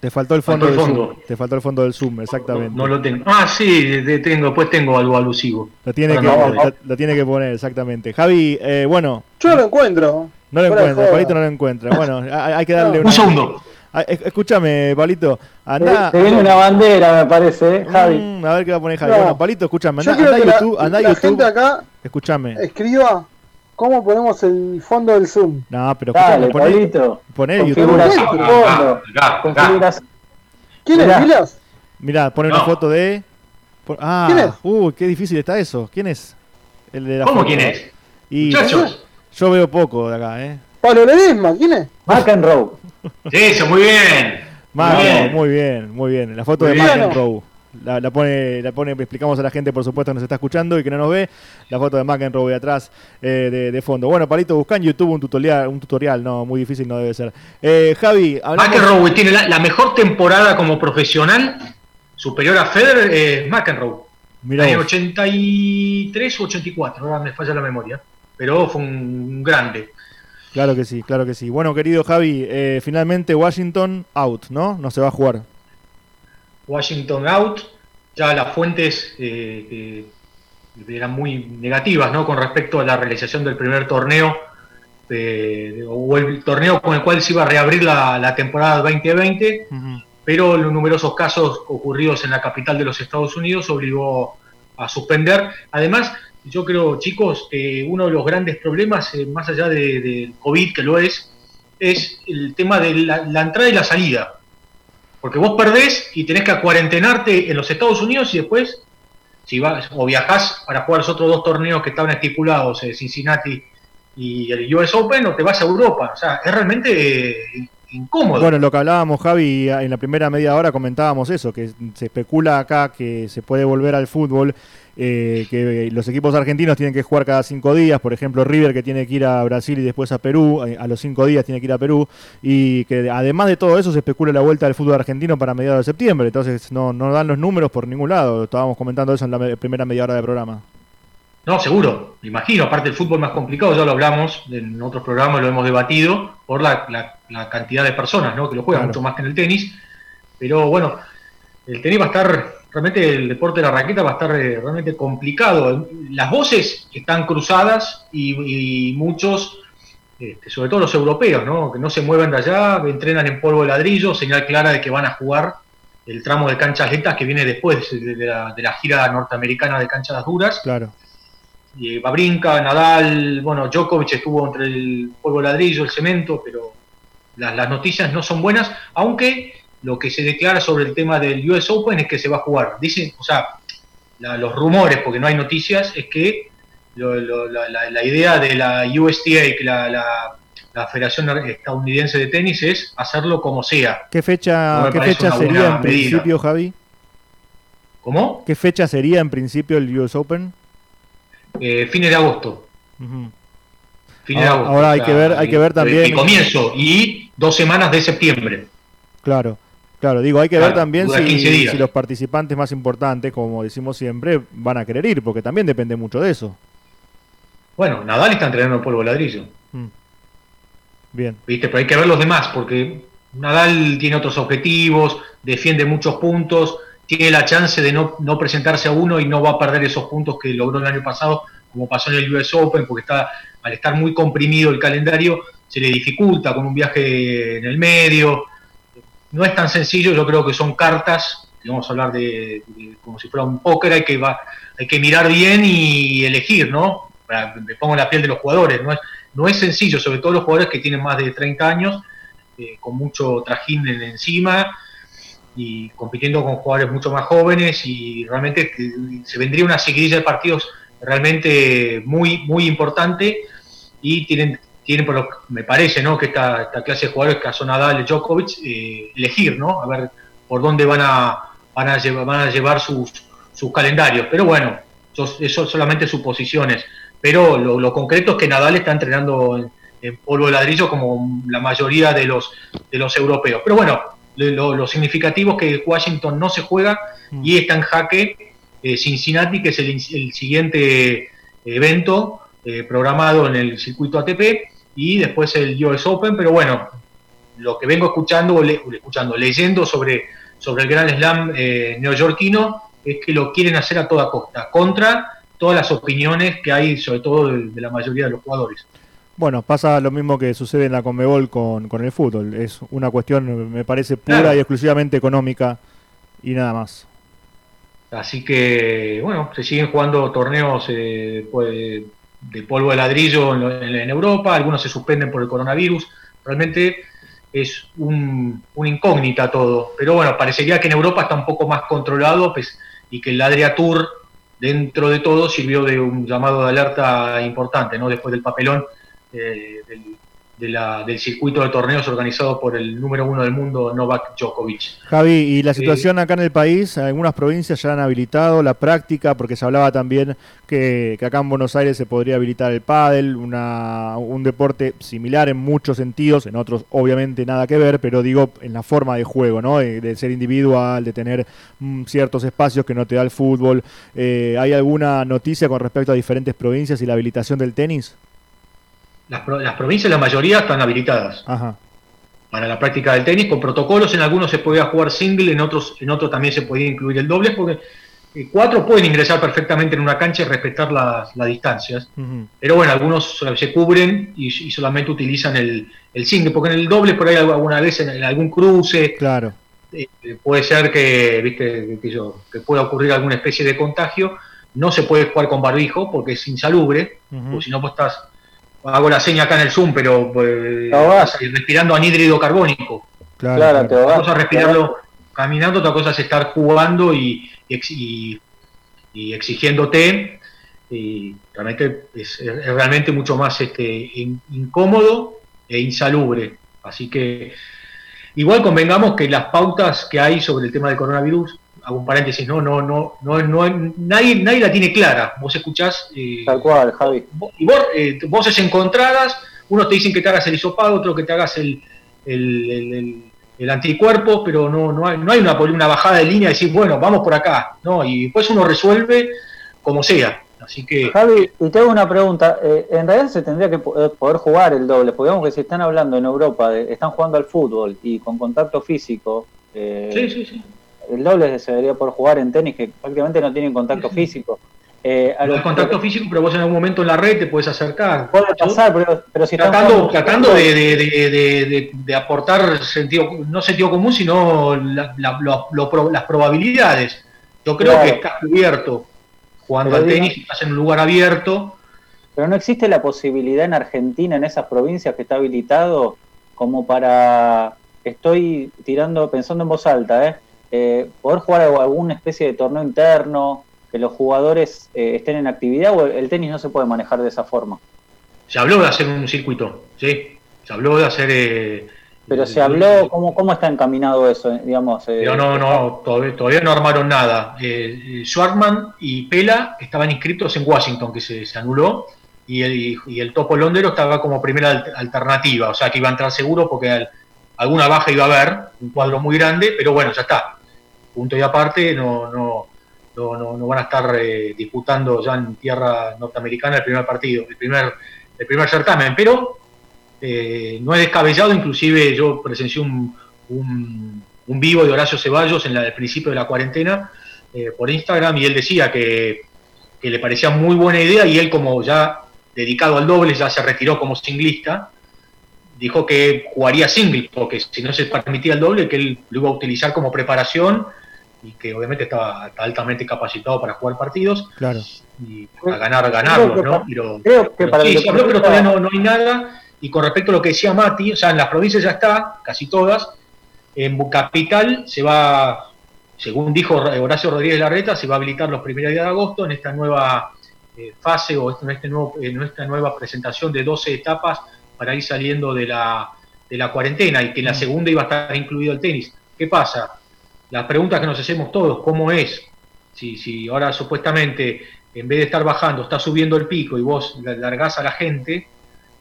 Te faltó el fondo, Faltó el del fondo. Zoom. Te faltó el fondo del Zoom, exactamente. No lo tengo. Ah, sí, de- tengo, después tengo algo alusivo. Lo tiene, que, no, lo- lo tiene que poner, exactamente. Javi, eh, bueno, Yo no lo encuentro. no lo encuentra, joda. Palito no lo encuentra. Bueno, [LAUGHS] hay, hay que darle Un una... segundo. Ah, es- Escúchame, Palito. Andá... Se viene una bandera, me parece, ¿eh, Javi. Mm, a ver qué va a poner Javi. No. Bueno, Palito, escúchame. Yo Andá, a la- YouTube. Andá la, YouTube. gente acá Escúchame. escriba cómo ponemos el fondo del Zoom. No, pero. Dale, Poné, Pablito. poné el YouTube. Acá, fondo. acá, acá. Configuración. ¿Quién Mirá. es, Vilas? Mirá, pone una foto de. por- Ah, ¿Quién es? uy, qué difícil está eso. ¿Quién es? El de la ¿Cómo foto. quién es? Y Muchachos. yo veo poco de acá, ¿eh? Pablo Ledesma, ¿quién es? McEnroe. Eso, muy bien. Bien. muy bien, muy bien. La foto Muy de. McEnroe. La, la pone, la pone, explicamos a la gente, por supuesto, que nos está escuchando y que no nos ve. La foto de McEnroe de atrás, eh, de, de fondo. Bueno, Palito, busca en YouTube un tutorial, un tutorial, no, muy difícil no debe ser. Eh, Javi, hablamos. McEnroe tiene la, la mejor temporada como profesional, superior a Federer, eh, McEnroe. Mirá Año vos. 83 o 84, ahora me falla la memoria. Pero fue un grande. Claro que sí, claro que sí. Bueno, querido Javi, eh, finalmente Washington out, ¿no? No se va a jugar. Washington out, ya las fuentes eh, eran muy negativas ¿no? con respecto a la realización del primer torneo, eh, de- o el torneo con el cual se iba a reabrir la, la temporada 2020, pero los numerosos casos ocurridos en la capital de los Estados Unidos obligó a suspender. Además, yo creo, chicos, que uno de los grandes problemas, eh, más allá de- del COVID, que lo es, es el tema de la, la entrada y la salida. Porque vos perdés y tenés que cuarentenarte en los Estados Unidos y después, si vas o viajás para jugar los otros dos torneos que estaban estipulados, eh, Cincinnati y el US Open, o te vas a Europa. O sea, es realmente eh, incómodo. Bueno, lo que hablábamos, Javi, en la primera media hora comentábamos eso, que se especula acá que se puede volver al fútbol, eh, que los equipos argentinos tienen que jugar cada cinco días, por ejemplo River que tiene que ir a Brasil y después a Perú, eh, a los cinco días tiene que ir a Perú, y que además de todo eso se especula la vuelta del fútbol argentino para mediados de septiembre, entonces no, no dan los números por ningún lado, estábamos comentando eso en la me- primera media hora del programa. No, seguro, me imagino. Aparte, el fútbol más complicado, ya lo hablamos en otros programas, lo hemos debatido, por la, la- la cantidad de personas ¿no? que lo juegan, Claro. mucho más que en el tenis. Pero bueno, el tenis va a estar, realmente el deporte de la raqueta va a estar eh, realmente complicado. Las voces están cruzadas y, y muchos, este, sobre todo los europeos, ¿no? que no se mueven de allá, entrenan en polvo de ladrillo, señal clara de que van a jugar el tramo de canchas lentas que viene después de, de la, de la gira norteamericana de canchas duras. Claro. Y Babrinka, Nadal, bueno, Djokovic estuvo entre el polvo ladrillo, el cemento, pero las, las noticias no son buenas, aunque lo que se declara sobre el tema del US Open es que se va a jugar. Dicen, o sea, la- los rumores, porque no hay noticias, es que lo- lo- la, la- la idea de la USTA, que la, la- la Federación Estadounidense de Tenis, es hacerlo como sea. ¿Qué fecha, No ¿qué fecha sería en medida. principio, Javi? ¿Cómo? ¿Qué fecha sería en principio el US Open? Eh, fines de agosto. Fines de Ahora- agosto. ahora hay que ver- hay que ver también- El comienzo y dos semanas de septiembre. Claro, claro, digo, hay que Claro, ver también si, 15 días. si los participantes más importantes, como decimos siempre, van a querer ir, porque también depende mucho de eso. Bueno, Nadal está entrenando en polvo ladrillo. Bien, ¿Viste? Pero hay que ver los demás, porque Nadal tiene otros objetivos, defiende muchos puntos, tiene la chance de no, no presentarse a uno y no va a perder esos puntos que logró el año pasado, como pasó en el US Open, porque está, al estar muy comprimido el calendario, se le dificulta con un viaje en el medio. No es tan sencillo, yo creo que son cartas si vamos a hablar de, como si fuera un póker, hay que, hay que mirar bien y elegir, ¿no? Para- Me pongo la piel de los jugadores, no es, no es sencillo, sobre todo los jugadores que tienen más de 30 años, eh, con mucho trajín en- encima y compitiendo con jugadores mucho más jóvenes y realmente se vendría una seguidilla de partidos realmente muy, muy importante y tienen, tienen por lo que me parece, ¿no? Que esta, esta clase de jugadores que son Nadal y Djokovic, eh, elegir, ¿no? A ver por dónde van a, van a llevar, van a llevar sus, sus calendarios. Pero bueno, eso, eso solamente suposiciones. Pero lo, lo concreto es que Nadal está entrenando en, en polvo de ladrillo como la mayoría de los, de los europeos. Pero bueno, lo, lo- lo significativo es que Washington no se juega y está en jaque eh, Cincinnati, que es el, el siguiente evento eh, programado en el circuito ATP y después el US Open, pero bueno, lo que vengo escuchando, o le- escuchando leyendo sobre, sobre el Grand Slam eh, neoyorquino es que lo quieren hacer a toda costa, contra todas las opiniones que hay, sobre todo de, de la mayoría de los jugadores. Bueno, pasa lo mismo que sucede en la Conmebol con, con el fútbol. Es una cuestión, me parece, pura Claro. y exclusivamente económica y nada más. Así que, bueno, se siguen jugando torneos eh, pues, de polvo de ladrillo en, en- Europa, algunos se suspenden por el coronavirus. Realmente es un, incógnita todo. Pero bueno, parecería que en Europa está un poco más controlado pues, y que el Adria Tour, dentro de todo, sirvió de un llamado de alerta importante, ¿no? Después del papelón eh, del, de la- del circuito de torneos organizado por el número uno del mundo, Novak Djokovic. Javi, y la Sí. situación acá en el país, algunas provincias ya han habilitado la práctica, porque se hablaba también que, que acá en Buenos Aires se podría habilitar el pádel, una, un deporte similar en muchos sentidos, en otros obviamente nada que ver, pero digo en la forma de juego, ¿no? De, de ser individual, de tener mm, ciertos espacios que no te da el fútbol. Eh, ¿Hay alguna noticia con respecto a diferentes provincias y la habilitación del tenis? Las, las provincias, la mayoría, están habilitadas Ajá. para la práctica del tenis, con protocolos. En algunos se podía jugar single, en otros, en otros también se podía incluir el doble, porque eh, cuatro pueden ingresar perfectamente en una cancha y respetar las, las distancias. Pero bueno, algunos se cubren y, y solamente utilizan el, el single, porque en el doble por ahí alguna vez en, en algún cruce Claro. eh, puede ser que, viste, que, yo, que pueda ocurrir alguna especie de contagio. No se puede jugar con barbijo porque es insalubre, Ujú. o si no, pues estás. Hago la seña acá en el Zoom, pero eh, respirando anhídrido carbónico. Claro, Claro, te Una cosa es respirarlo caminando, otra cosa es estar jugando y, y y- exigiéndote. Y realmente es, es realmente mucho más este, in- incómodo e insalubre. Así que igual convengamos que las pautas que hay sobre el tema del coronavirus, hago un paréntesis, no, no, no, no, no nadie, nadie la tiene clara. Vos escuchás eh, Tal cual, Javi. vo- y vos, eh, voces encontradas, unos te dicen que te hagas el hisopado, otros que te hagas el, el, el- el- el anticuerpo, pero no, no hay, no hay una, una bajada de línea de decir, bueno, vamos por acá, ¿no? Y después uno resuelve como sea. Así que Javi, y te hago una pregunta. eh, en realidad se tendría que eh, poder jugar el doble, porque digamos que si están hablando en Europa, de- están jugando al fútbol y con contacto físico, eh, sí, sí, sí. El doble se debería poder jugar en tenis, que prácticamente no tienen contacto físico. Eh, No hay contacto físico, pero vos en algún momento en la red te puedes acercar. Puede pasar, pero, pero si Tratando, tratando de, aportar sentido, no sentido común, sino la- la- lo- lo pro- las probabilidades. Yo creo Claro. que estás cubierto jugando Pero al digo- tenis, estás en un lugar abierto. Pero no existe la posibilidad en Argentina, en esas provincias que está habilitado, como para, estoy tirando, pensando en voz alta, ¿eh? Eh, poder jugar alguna especie de torneo interno, que los jugadores eh, estén en actividad, o el, tenis no se puede manejar de esa forma. Se habló de hacer un circuito, ¿sí? Se habló de hacer... eh, Pero se habló, ¿cómo, cómo está encaminado eso? eh, Digamos, eh, Pero no, no, todavía, todavía no armaron nada. Schwartzman y Pela estaban inscritos en Washington, que se, se anuló, y el, y el Topo Londero estaba como primera al- alternativa, o sea que iba a entrar seguro porque al- alguna baja iba a haber, un cuadro muy grande, pero bueno, ya está. Punto y aparte, no, no, no, no, van a estar eh, disputando ya en tierra norteamericana el primer partido, el primer, el primer certamen, pero eh, no es descabellado, inclusive yo presencié un, un, vivo de Horacio Ceballos en la, al principio de la cuarentena eh, por Instagram y él decía que, que le parecía muy buena idea y él como ya dedicado al doble, ya se retiró como singlista, dijo que jugaría single, porque si no se permitía el doble, que él lo iba a utilizar como preparación y que obviamente estaba altamente capacitado para jugar partidos Claro. y a ganar, ganarlos, ¿no? Pero, Creo que pero para sí, sí, creo que todavía no, no hay nada. Y con respecto a lo que decía Mati, o sea, en las provincias ya está, casi todas. En Capital se va, según dijo Horacio Rodríguez Larreta, se va a habilitar los primeros días de agosto en esta nueva eh, fase o en, este nuevo, en esta nueva presentación de 12 etapas para ir saliendo de la, de la cuarentena y que en la segunda iba a estar incluido el tenis. ¿Qué pasa? Las preguntas que nos hacemos todos, ¿cómo es? Si, si ahora supuestamente en vez de estar bajando, está subiendo el pico y vos la- largás a la gente,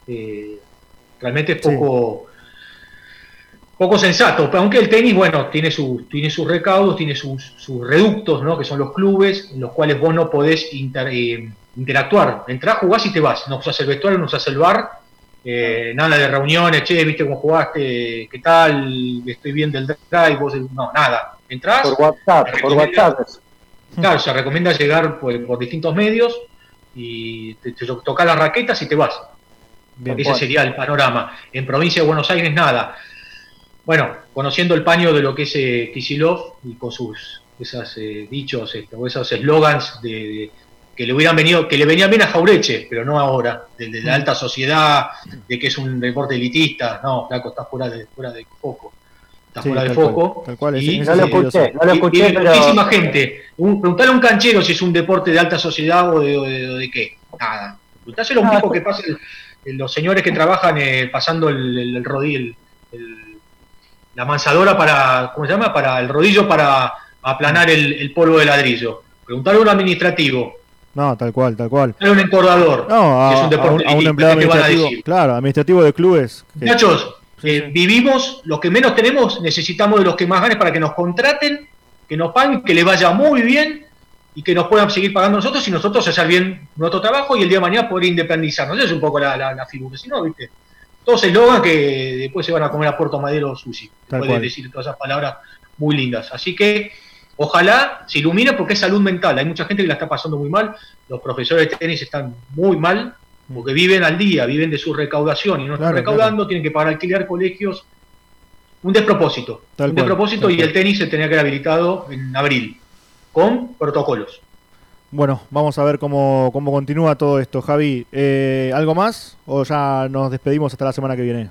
eh, realmente es poco, poco sensato. Aunque el tenis, bueno, tiene, sus tiene sus recaudos, tiene sus, sus reductos, ¿no? que son los clubes, en los cuales vos no podés inter- eh, interactuar. Entrás, jugás y te vas. No usás el vestuario, no usás el bar, eh, nada de reuniones, che, viste cómo jugaste, qué tal, estoy bien del drive, vos, no, nada. Entrás. Por WhatsApp, por WhatsApp. Claro, se recomienda llegar por, por distintos medios y te, te tocas las raquetas y te vas. Bien, Porque ese bueno. sería el panorama. En provincia de Buenos Aires, nada. Bueno, conociendo el paño de lo que es eh, Kisilov y con sus esos eh, dichos este, o esos eslogans de, de- que le hubieran venido, que le venían bien a Jaureche, pero no ahora, de, de la alta sociedad, de que es un deporte elitista, no, flaco, está fuera de, fuera de foco. Está Sí, fuera de cual, foco. tal cual, y, No lo escuché, no lo y- escuché, y de pero- muchísima gente. Un, preguntale a un canchero si es un deporte de alta sociedad o de, qué. Nada. Preguntáselo a un tipo que pasa el- los señores que trabajan eh, pasando el, el, el rodillo, el- el- la mansadora para, ¿cómo se llama? Para el rodillo para aplanar el, el polvo de ladrillo. Preguntarle a un administrativo, No, tal cual, tal cual. a un encordador, No, a, es un a un, deporte a un empleado claro, administrativo de clubes. Muchachos, eh, vivimos, los que menos tenemos, necesitamos de los que más ganen para que nos contraten, que nos paguen, que les vaya muy bien y que nos puedan seguir pagando nosotros y nosotros hacer bien nuestro trabajo y el día de mañana poder independizarnos. Esa es un poco la, la, la figura. Si no, viste, todos eslogan que después se van a comer a Puerto Madero sushi. Pueden decir todas esas palabras muy lindas. Así que ojalá se ilumine porque es salud mental. Hay mucha gente que la está pasando muy mal. Los profesores de tenis están muy mal porque viven al día, viven de su recaudación y no están Claro, recaudando, tienen que pagar alquiler, colegios. Un despropósito. Tal un cual, despropósito y cual. el tenis se tenía que haber habilitado en abril con protocolos. Bueno, vamos a ver cómo, cómo continúa todo esto. Javi, eh, ¿algo más? ¿O ya nos despedimos hasta la semana que viene?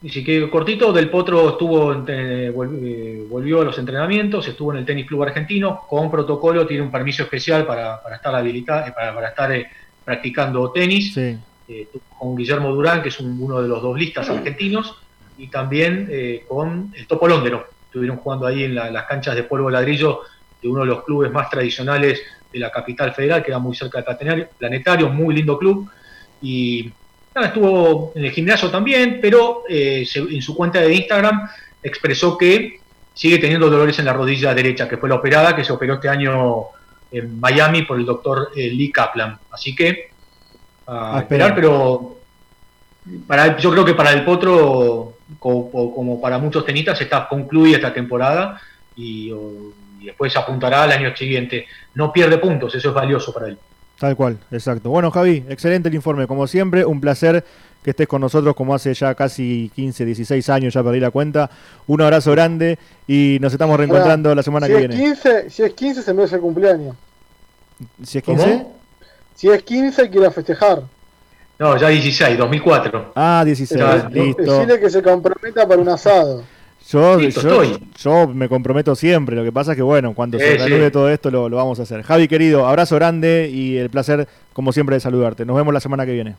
Y si que cortito, Del Potro estuvo eh, eh, volvió a los entrenamientos, estuvo en el Tenis Club Argentino, con protocolo, tiene un permiso especial para, para estar habilitado, eh, para, para estar eh, practicando tenis. Sí. Eh, con Guillermo Durán, que es un- uno de los dos listas argentinos, y también con el Topo Londero. Estuvieron jugando ahí en la- las canchas de polvo ladrillo de uno de los clubes más tradicionales de la capital federal, que era muy cerca del Planetario, muy lindo club. Y nada, estuvo en el gimnasio también, pero eh, se- en su cuenta de Instagram expresó que sigue teniendo dolores en la rodilla derecha, que fue la operada, que se operó este año en Miami por el doctor eh, Lee Kaplan. Así que a A esperar, esperar. pero para, yo creo que para el Potro, como, como para muchos tenistas, está concluye esta temporada y, y después apuntará al año siguiente. No pierde puntos, eso es valioso para él. Tal cual, exacto. Bueno, Javi, excelente el informe. Como siempre, un placer que estés con nosotros como hace ya casi 15, 16 años, ya perdí la cuenta. Un abrazo grande y nos estamos reencontrando la semana si que es viene. 15, si es 15 se merece el cumpleaños. Si es 15. Si es 15 quiero festejar. No, ya 16, 2004. Ah, 16, Ya, listo. Decirle que se comprometa para un asado. Yo, Listo, yo, estoy. yo me comprometo siempre. Lo que pasa es que, bueno, cuando se reanude todo esto, lo, lo vamos a hacer. Javi, querido, abrazo grande y el placer, como siempre, de saludarte. Nos vemos la semana que viene.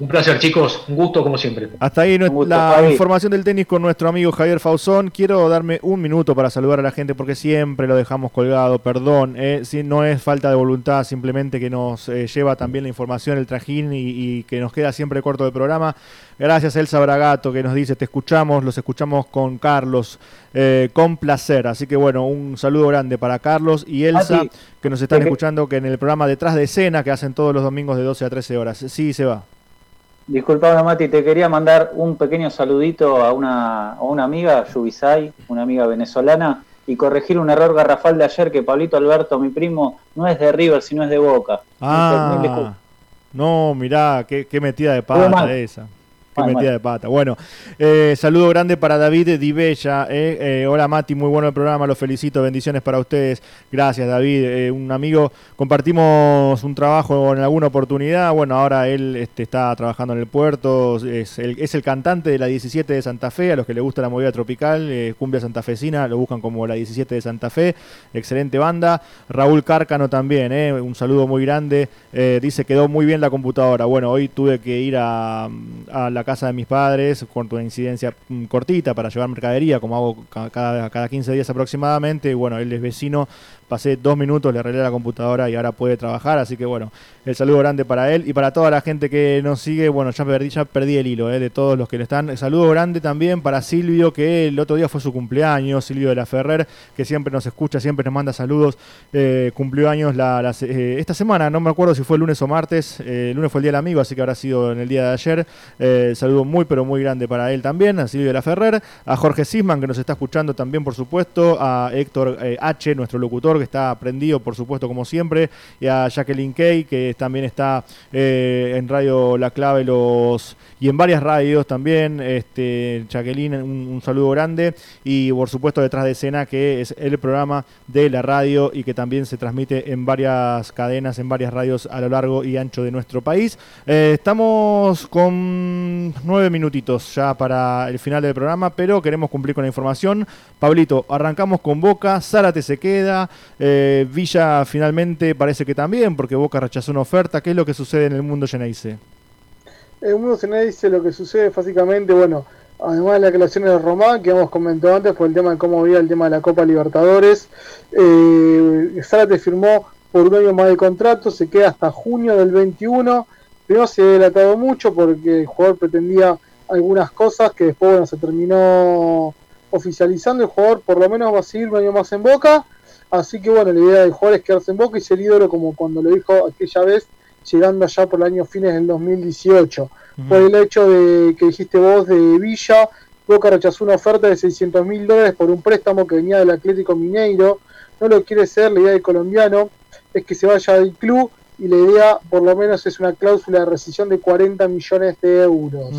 Un placer, chicos. Un gusto, como siempre. Hasta ahí gusto, la Javi. información del tenis con nuestro amigo Javier Fausón. Quiero darme un minuto para saludar a la gente porque siempre lo dejamos colgado. Perdón, eh, si no es falta de voluntad, simplemente que nos eh, lleva también la información, el trajín y, y que nos queda siempre corto del programa. Gracias Elsa Bragato que nos dice, te escuchamos, los escuchamos con Carlos, eh, con placer. Así que bueno, un saludo grande para Carlos y Elsa Mati, que nos están escuchando que en el programa Detrás de Escena que hacen todos los domingos de 12 a 13 horas. Sí, se va. Disculpame, Mati, te quería mandar un pequeño saludito a una, a una amiga, Yubisay, una amiga venezolana, y corregir un error garrafal de ayer que Pablito Alberto, mi primo, no es de River, sino es de Boca. Ah, no, mirá, qué, qué metida de pata esa. Qué metida de pata. Bueno, eh, saludo grande para David Dibella. Eh. Eh, hola Mati, muy bueno el programa, los felicito, bendiciones para ustedes. Gracias David, un amigo, compartimos un trabajo en alguna oportunidad. Bueno, ahora él este, está trabajando en el puerto, es el, es el cantante de la 17 de Santa Fe, a los que le gusta la movida tropical, cumbia santafesina, lo buscan como la 17 de Santa Fe, excelente banda. Raúl Cárcano también, un saludo muy grande. Dice quedó muy bien la computadora. Bueno, hoy tuve que ir a, a la casa de mis padres con una incidencia mm, cortita para llevar mercadería, como hago ca- cada, cada 15 días aproximadamente. Y bueno, él es vecino, pasé dos minutos, le arreglé la computadora y ahora puede trabajar. Así que bueno, el saludo grande para él y para toda la gente que nos sigue. Bueno, ya perdí, perdí el hilo eh, de todos los que le están. El saludo grande también para Silvio, que el otro día fue su cumpleaños, Silvio de la Ferrer, que siempre nos escucha, siempre nos manda saludos. Eh, cumplió años eh, esta semana, no me acuerdo si fue lunes o martes. Eh, el lunes fue el Día del Amigo, así que habrá sido en el día de ayer. Saludo muy, pero muy grande para él también, a Silvio de la Ferrer, a Jorge Sisman, que nos está escuchando también, por supuesto, a Héctor H, nuestro locutor, que está prendido, por supuesto, como siempre, y a Jacqueline Kay, que también está eh, en Radio La Clave los y en varias radios también. Este, Jacqueline, un, saludo grande. Y por supuesto, detrás de escena, que es el programa de la radio y que también se transmite en varias cadenas, en varias radios a lo largo y ancho de nuestro país. Eh, estamos con nueve minutitos ya para el final del programa, pero queremos cumplir con la información. Pablito, arrancamos con Boca, Zárate se queda, eh, Villa finalmente parece que también, porque Boca rechazó una oferta. ¿Qué es lo que sucede en el mundo Geneise? El mundo se dice lo que sucede básicamente, bueno, además de la creación de Román, que hemos comentado antes, por el tema de cómo había el tema de la Copa Libertadores, eh, Zárate firmó por un año más de contrato, se queda hasta junio del 21. Primero se ha delatado mucho porque el jugador pretendía algunas cosas que después bueno, se terminó oficializando. El jugador por lo menos va a seguir un año más en Boca. Así que bueno, la idea del jugador es quedarse en Boca y ser ídolo como cuando lo dijo aquella vez, llegando allá por el año fines del 2018. Por el hecho de que dijiste vos de Villa, Boca rechazó una oferta de 600 mil dólares por un préstamo que venía del Atlético Mineiro. No lo quiere ser, la idea del colombiano es que se vaya del club y la idea por lo menos es una cláusula de rescisión de 40 millones de euros.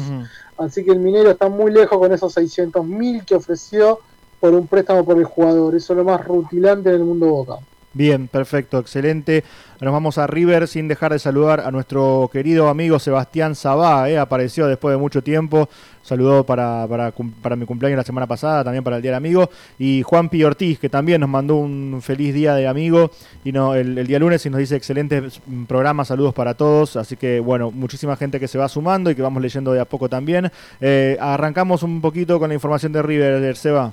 Así que el minero está muy lejos con esos 600 mil que ofreció por un préstamo por el jugador. Eso es lo más rutilante en el mundo Boca. Bien, perfecto, excelente. Nos vamos a River sin dejar de saludar a nuestro querido amigo Sebastián Sabá, ¿eh? apareció después de mucho tiempo, saludó para, para, para mi cumpleaños la semana pasada, también para el Día del Amigo, y Juan Pi Ortiz, que también nos mandó un feliz Día de Amigo y no, el, el día lunes y nos dice excelente mm, programa, saludos para todos, así que bueno, muchísima gente que se va sumando y que vamos leyendo de a poco también. Eh, arrancamos un poquito con la información de River, Seba.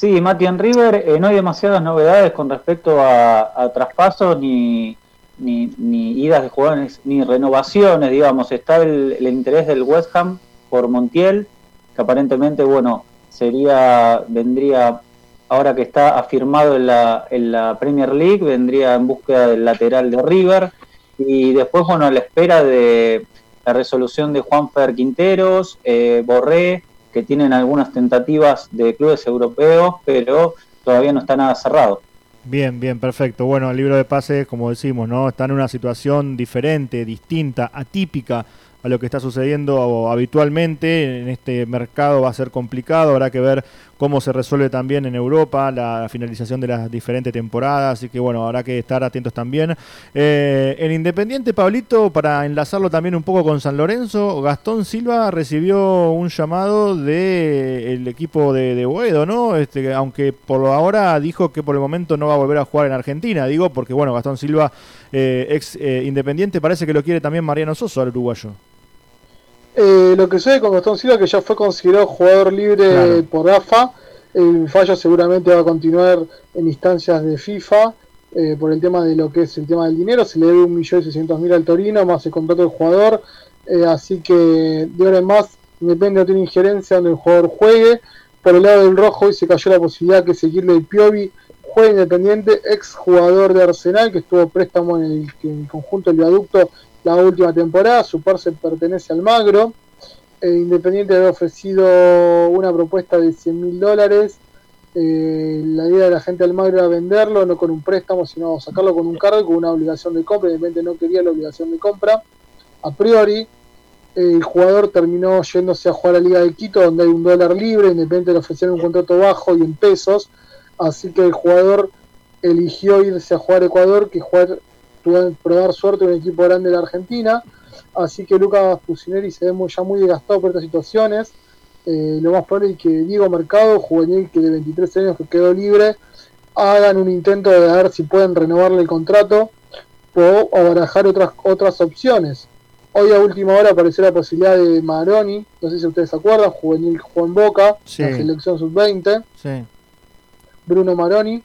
Sí, Mati en River, eh, no hay demasiadas novedades con respecto a, a traspasos ni, ni, ni idas de jugadores, ni renovaciones, digamos. Está el, el interés del West Ham por Montiel, que aparentemente, bueno, sería, vendría, ahora que está afirmado en la, en la Premier League, vendría en búsqueda del lateral de River. Y después, bueno, a la espera de la resolución de Juanfer Quinteros, eh, Borré, que tienen algunas tentativas de clubes europeos, pero todavía no está nada cerrado. Bien, bien, perfecto. Bueno, el libro de pases, como decimos, ¿no? Está en una situación diferente, distinta, atípica a lo que está sucediendo habitualmente en este mercado va a ser complicado, habrá que ver cómo se resuelve también en Europa la finalización de las diferentes temporadas, así que bueno, habrá que estar atentos también. Eh, en Independiente, Pablito, para enlazarlo también un poco con San Lorenzo, Gastón Silva recibió un llamado del equipo de, de Boedo, ¿no? Este, aunque por ahora dijo que por el momento no va a volver a jugar en Argentina, digo, porque bueno, Gastón Silva, eh, ex eh, Independiente, parece que lo quiere también Mariano Soso, al uruguayo. Eh, lo que sucede con Gastón Silva que ya fue considerado jugador libre Claro. por AFA. El fallo seguramente va a continuar en instancias de FIFA eh, por el tema de lo que es el tema del dinero. Se le debe un millón seiscientos mil al Torino más el contrato del jugador. Eh, así que de ahora en más, Independiente no tiene injerencia donde el jugador juegue. Por el lado del rojo hoy se cayó la posibilidad que Seguirle el Piovi juegue Independiente, ex jugador de Arsenal que estuvo préstamo en el, en el conjunto del viaducto la última temporada. Su par se pertenece al Magro. Eh, Independiente había ofrecido una propuesta de 100 mil dólares. Eh, la idea de la gente del Magro era venderlo, no con un préstamo, sino sacarlo con un cargo, con una obligación de compra. Independiente no quería la obligación de compra, a priori. el jugador terminó yéndose a jugar a Liga de Quito, donde hay un dólar libre, Independiente le ofrecieron un contrato bajo y en pesos, así que el jugador eligió irse a jugar a Ecuador que jugar, probar suerte en un equipo grande de la Argentina, así que Lucas Pusineri se ve muy, ya muy desgastado por estas situaciones, eh, lo más probable es que Diego Mercado, juvenil que de 23 años que quedó libre, hagan un intento de ver si pueden renovarle el contrato o barajar otras, otras opciones. Hoy a última hora apareció la posibilidad de Maroni, no sé si ustedes se acuerdan, juvenil Juan Boca, la selección sub-20. Bruno Maroni.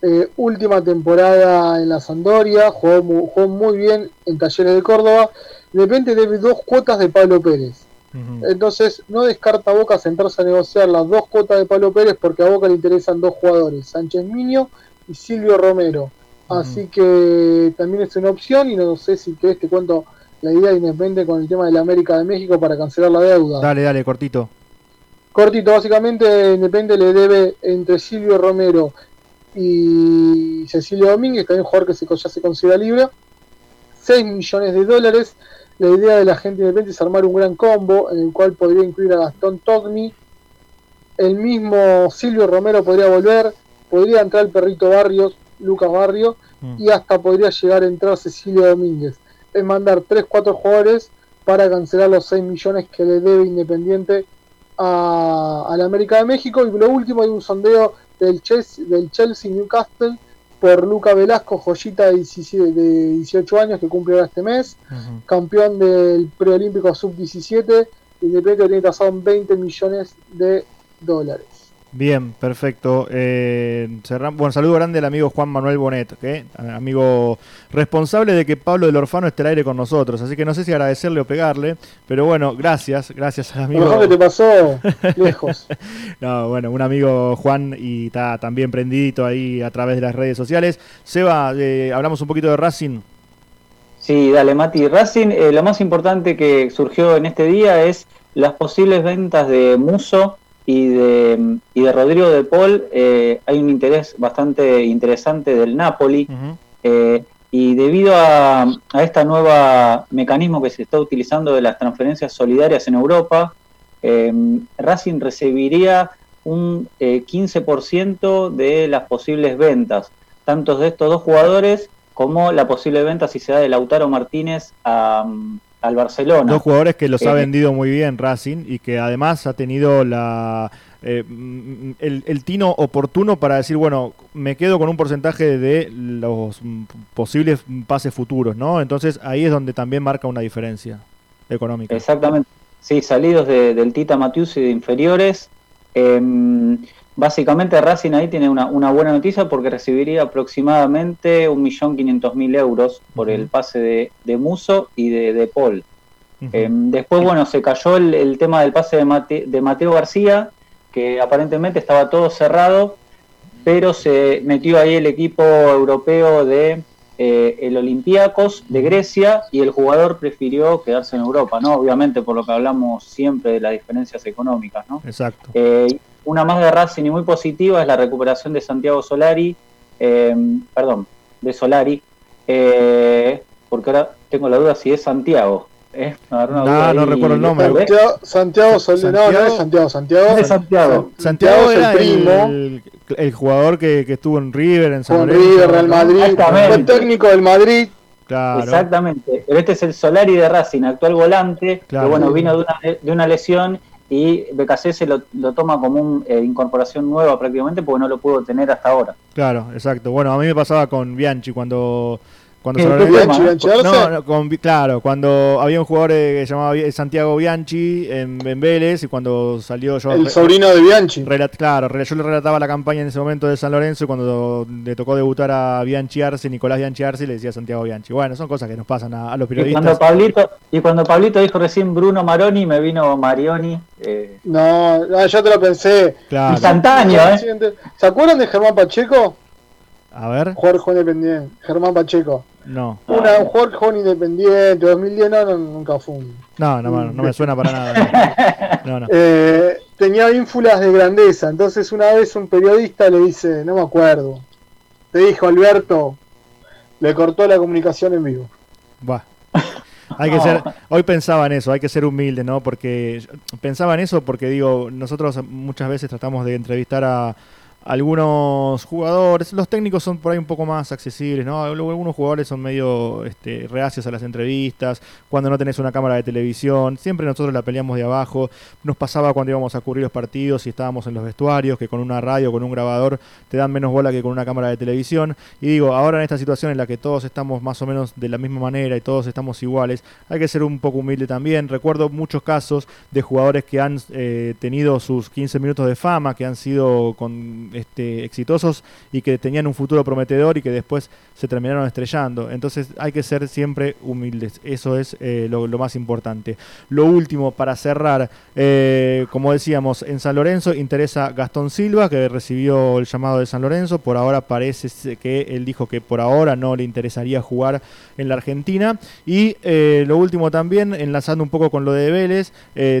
Eh, última temporada en la Sandoria, jugó muy, bien en Talleres de Córdoba. De repente debe dos cuotas de Pablo Pérez. Entonces no descarta a Boca sentarse a negociar las dos cuotas de Pablo Pérez porque a Boca le interesan dos jugadores, Sánchez Miño y Silvio Romero. Así que también es una opción y no sé si que este cuento la idea Independiente con el tema de la América de México para cancelar la deuda. Dale, dale, cortito. Cortito, básicamente Independiente le debe entre Silvio Romero y Cecilio Domínguez, también un jugador que se, ya se considera libre, 6 millones de dólares. La idea de la gente independiente es armar un gran combo en el cual podría incluir a Gastón Togni. El mismo Silvio Romero podría volver, podría entrar el perrito Barrios, Lucas Barrio, mm. y hasta podría llegar a entrar Cecilio Domínguez es mandar 3-4 jugadores para cancelar los 6 millones que le debe Independiente a, la América de México. Y lo último hay un sondeo del Chelsea, del Chelsea Newcastle por Luca Velasco, joyita de, 18 años que cumple este mes, campeón del preolímpico sub-17, Independiente tiene tasado en 20 millones de dólares. Bien, perfecto. Eh, bueno, saludo grande al amigo Juan Manuel Bonet, amigo responsable de que Pablo del Orfano esté al aire con nosotros. Así que no sé si agradecerle o pegarle, pero bueno, gracias, gracias al amigo. Lo que te pasó [LAUGHS] lejos. no, bueno, un amigo Juan y está también prendidito ahí a través de las redes sociales. Seba, eh, hablamos un poquito de Racing. Sí, dale, Mati. Racing, eh, lo más importante que surgió en este día es las posibles ventas de Muso y de, y de Rodrigo de Paul eh, hay un interés bastante interesante del Napoli. Eh, y debido a, a este nuevo mecanismo que se está utilizando de las transferencias solidarias en Europa, eh, Racing recibiría un 15% de las posibles ventas, tanto de estos dos jugadores como la posible venta si se da de Lautaro Martínez a, al Barcelona. Dos jugadores que los ha eh, vendido muy bien Racing y que además ha tenido la eh, el, tino oportuno para decir, bueno, me quedo con un porcentaje de los posibles pases futuros, ¿no? Entonces ahí es donde también marca una diferencia económica. Exactamente. Sí, salidos del Tita Matius y de inferiores. Em, básicamente Racing ahí tiene una, buena noticia porque recibiría aproximadamente 1.500.000 euros por el pase de, de, Muso y de, de Paul. Em, después, bueno, se cayó el, tema del pase de, de, Mateo García, que aparentemente estaba todo cerrado, pero se metió ahí el equipo europeo de eh, el Olympiacos de Grecia y el jugador prefirió quedarse en Europa, ¿no? Obviamente por lo que hablamos siempre de las diferencias económicas, ¿no? Exacto. Eh, una más de Racing y muy positiva es la recuperación de Santiago Solari, eh, perdón, de Solari, eh, porque ahora tengo la duda si es Santiago. ¿eh? No, no, recuerdo el nombre. Santiago, Solari, no, no es Santiago, Santiago. Es Santiago. Santiago es el primo. El, jugador que, que, estuvo en River, en San Lorenzo. River, Real Madrid, fue técnico del Madrid. Claro. Exactamente. Pero este es el Solari de Racing, actual volante, que bueno, vino de una, de una lesión y BKC lo, lo toma como una eh, incorporación nueva prácticamente porque no lo pudo tener hasta ahora. Claro, exacto. Bueno, a mí me pasaba con Bianchi cuando cuando claro, cuando había un jugador eh, que se llamaba Santiago Bianchi en, Vélez y cuando salió yo... El sobrino de Bianchi. claro, yo le relataba la campaña en ese momento de San Lorenzo y cuando le tocó debutar a Bianchi Arce, Nicolás Bianchi Arce, le decía Santiago Bianchi. Bueno, son cosas que nos pasan a, los periodistas. Y cuando, Pablito, y cuando Pablito dijo recién Bruno Maroni, me vino Marioni. Eh. No, yo te lo pensé. Instantáneo, ¿eh? ¿Se acuerdan de Germán Pacheco? A ver. Jorge Independiente, Germán Pacheco. No. Una, un Jorge Independiente, 2010 no, nunca fue un... No, no, no, me suena para nada. No, no. Eh, tenía ínfulas de grandeza, entonces una vez un periodista le dice, no me acuerdo, te dijo Alberto, le cortó la comunicación en vivo. Va. hay que ser, hoy pensaba en eso, hay que ser humilde, ¿no? Porque pensaba en eso porque digo, nosotros muchas veces tratamos de entrevistar a algunos jugadores, los técnicos son por ahí un poco más accesibles, ¿no? Algunos jugadores son medio este, reacios a las entrevistas, cuando no tenés una cámara de televisión, siempre nosotros la peleamos de abajo, nos pasaba cuando íbamos a cubrir los partidos y estábamos en los vestuarios, que con una radio, con un grabador, te dan menos bola que con una cámara de televisión, y digo, ahora en esta situación en la que todos estamos más o menos de la misma manera y todos estamos iguales, hay que ser un poco humilde también, recuerdo muchos casos de jugadores que han eh, tenido sus 15 minutos de fama, que han sido con este, exitosos y que tenían un futuro prometedor y que después se terminaron estrellando. Entonces hay que ser siempre humildes, eso es eh, lo, más importante. Lo último, para cerrar, eh, como decíamos, en San Lorenzo interesa Gastón Silva, que recibió el llamado de San Lorenzo, por ahora parece que él dijo que por ahora no le interesaría jugar en la Argentina. Y eh, lo último también, enlazando un poco con lo de Vélez,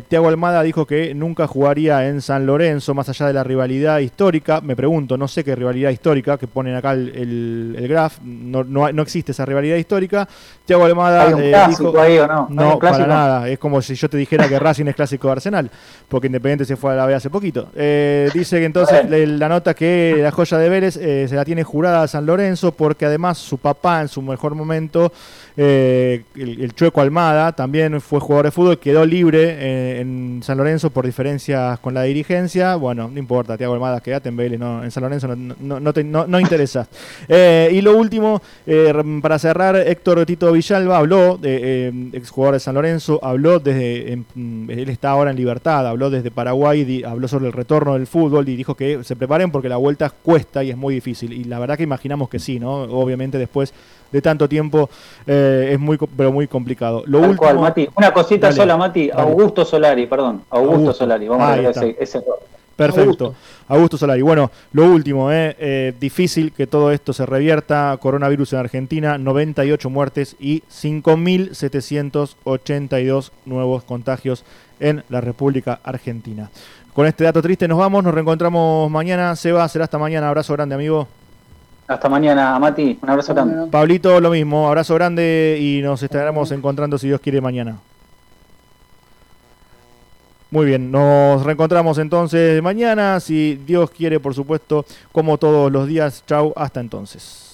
Tiago Almada dijo que nunca jugaría en San Lorenzo, más allá de la rivalidad histórica me pregunto, no sé qué rivalidad histórica que ponen acá el, el, graph, no, no, existe esa rivalidad histórica. Tiago Almada ¿Hay un eh, clásico ahí o no? No, para nada. Es como si yo te dijera que Racing es clásico de Arsenal, porque Independiente se fue a la B hace poquito. Eh, dice que entonces la nota que la joya de Vélez eh, se la tiene jurada a San Lorenzo, porque además su papá en su mejor momento, el, el, Chueco Almada, también fue jugador de fútbol, quedó libre en San Lorenzo por diferencias con la dirigencia. Bueno, no importa, Tiago Almada, quédate en Vélez no, en San Lorenzo no, no, no, interesa. [LAUGHS] Eh, y lo último, eh, para cerrar, Héctor Tito Villalba habló, de, eh, exjugador de San Lorenzo, habló desde, él está ahora en libertad, habló desde Paraguay, habló sobre el retorno del fútbol y dijo que se preparen porque la vuelta cuesta y es muy difícil. Y la verdad que imaginamos que sí, ¿no? Obviamente después de tanto tiempo es muy pero muy complicado. Lo último, Mati. Una cosita sola, Mati. Augusto Solari, perdón. Augusto, Solari. Vamos a ver ese, ese Perfecto. Augusto. Solari. Bueno, lo último, eh, eh, difícil que todo esto se revierta. Coronavirus en Argentina, 98 muertes y 5.782 nuevos contagios en la República Argentina. Con este dato triste nos vamos, nos reencontramos mañana. Seba, será hasta mañana. Abrazo grande, amigo. Hasta mañana, Mati. Un abrazo grande. Pablito, lo mismo. Abrazo grande y nos estaremos encontrando, si Dios quiere, mañana. Muy bien, nos reencontramos entonces mañana, si Dios quiere, por supuesto, como todos los días. Chau, hasta entonces.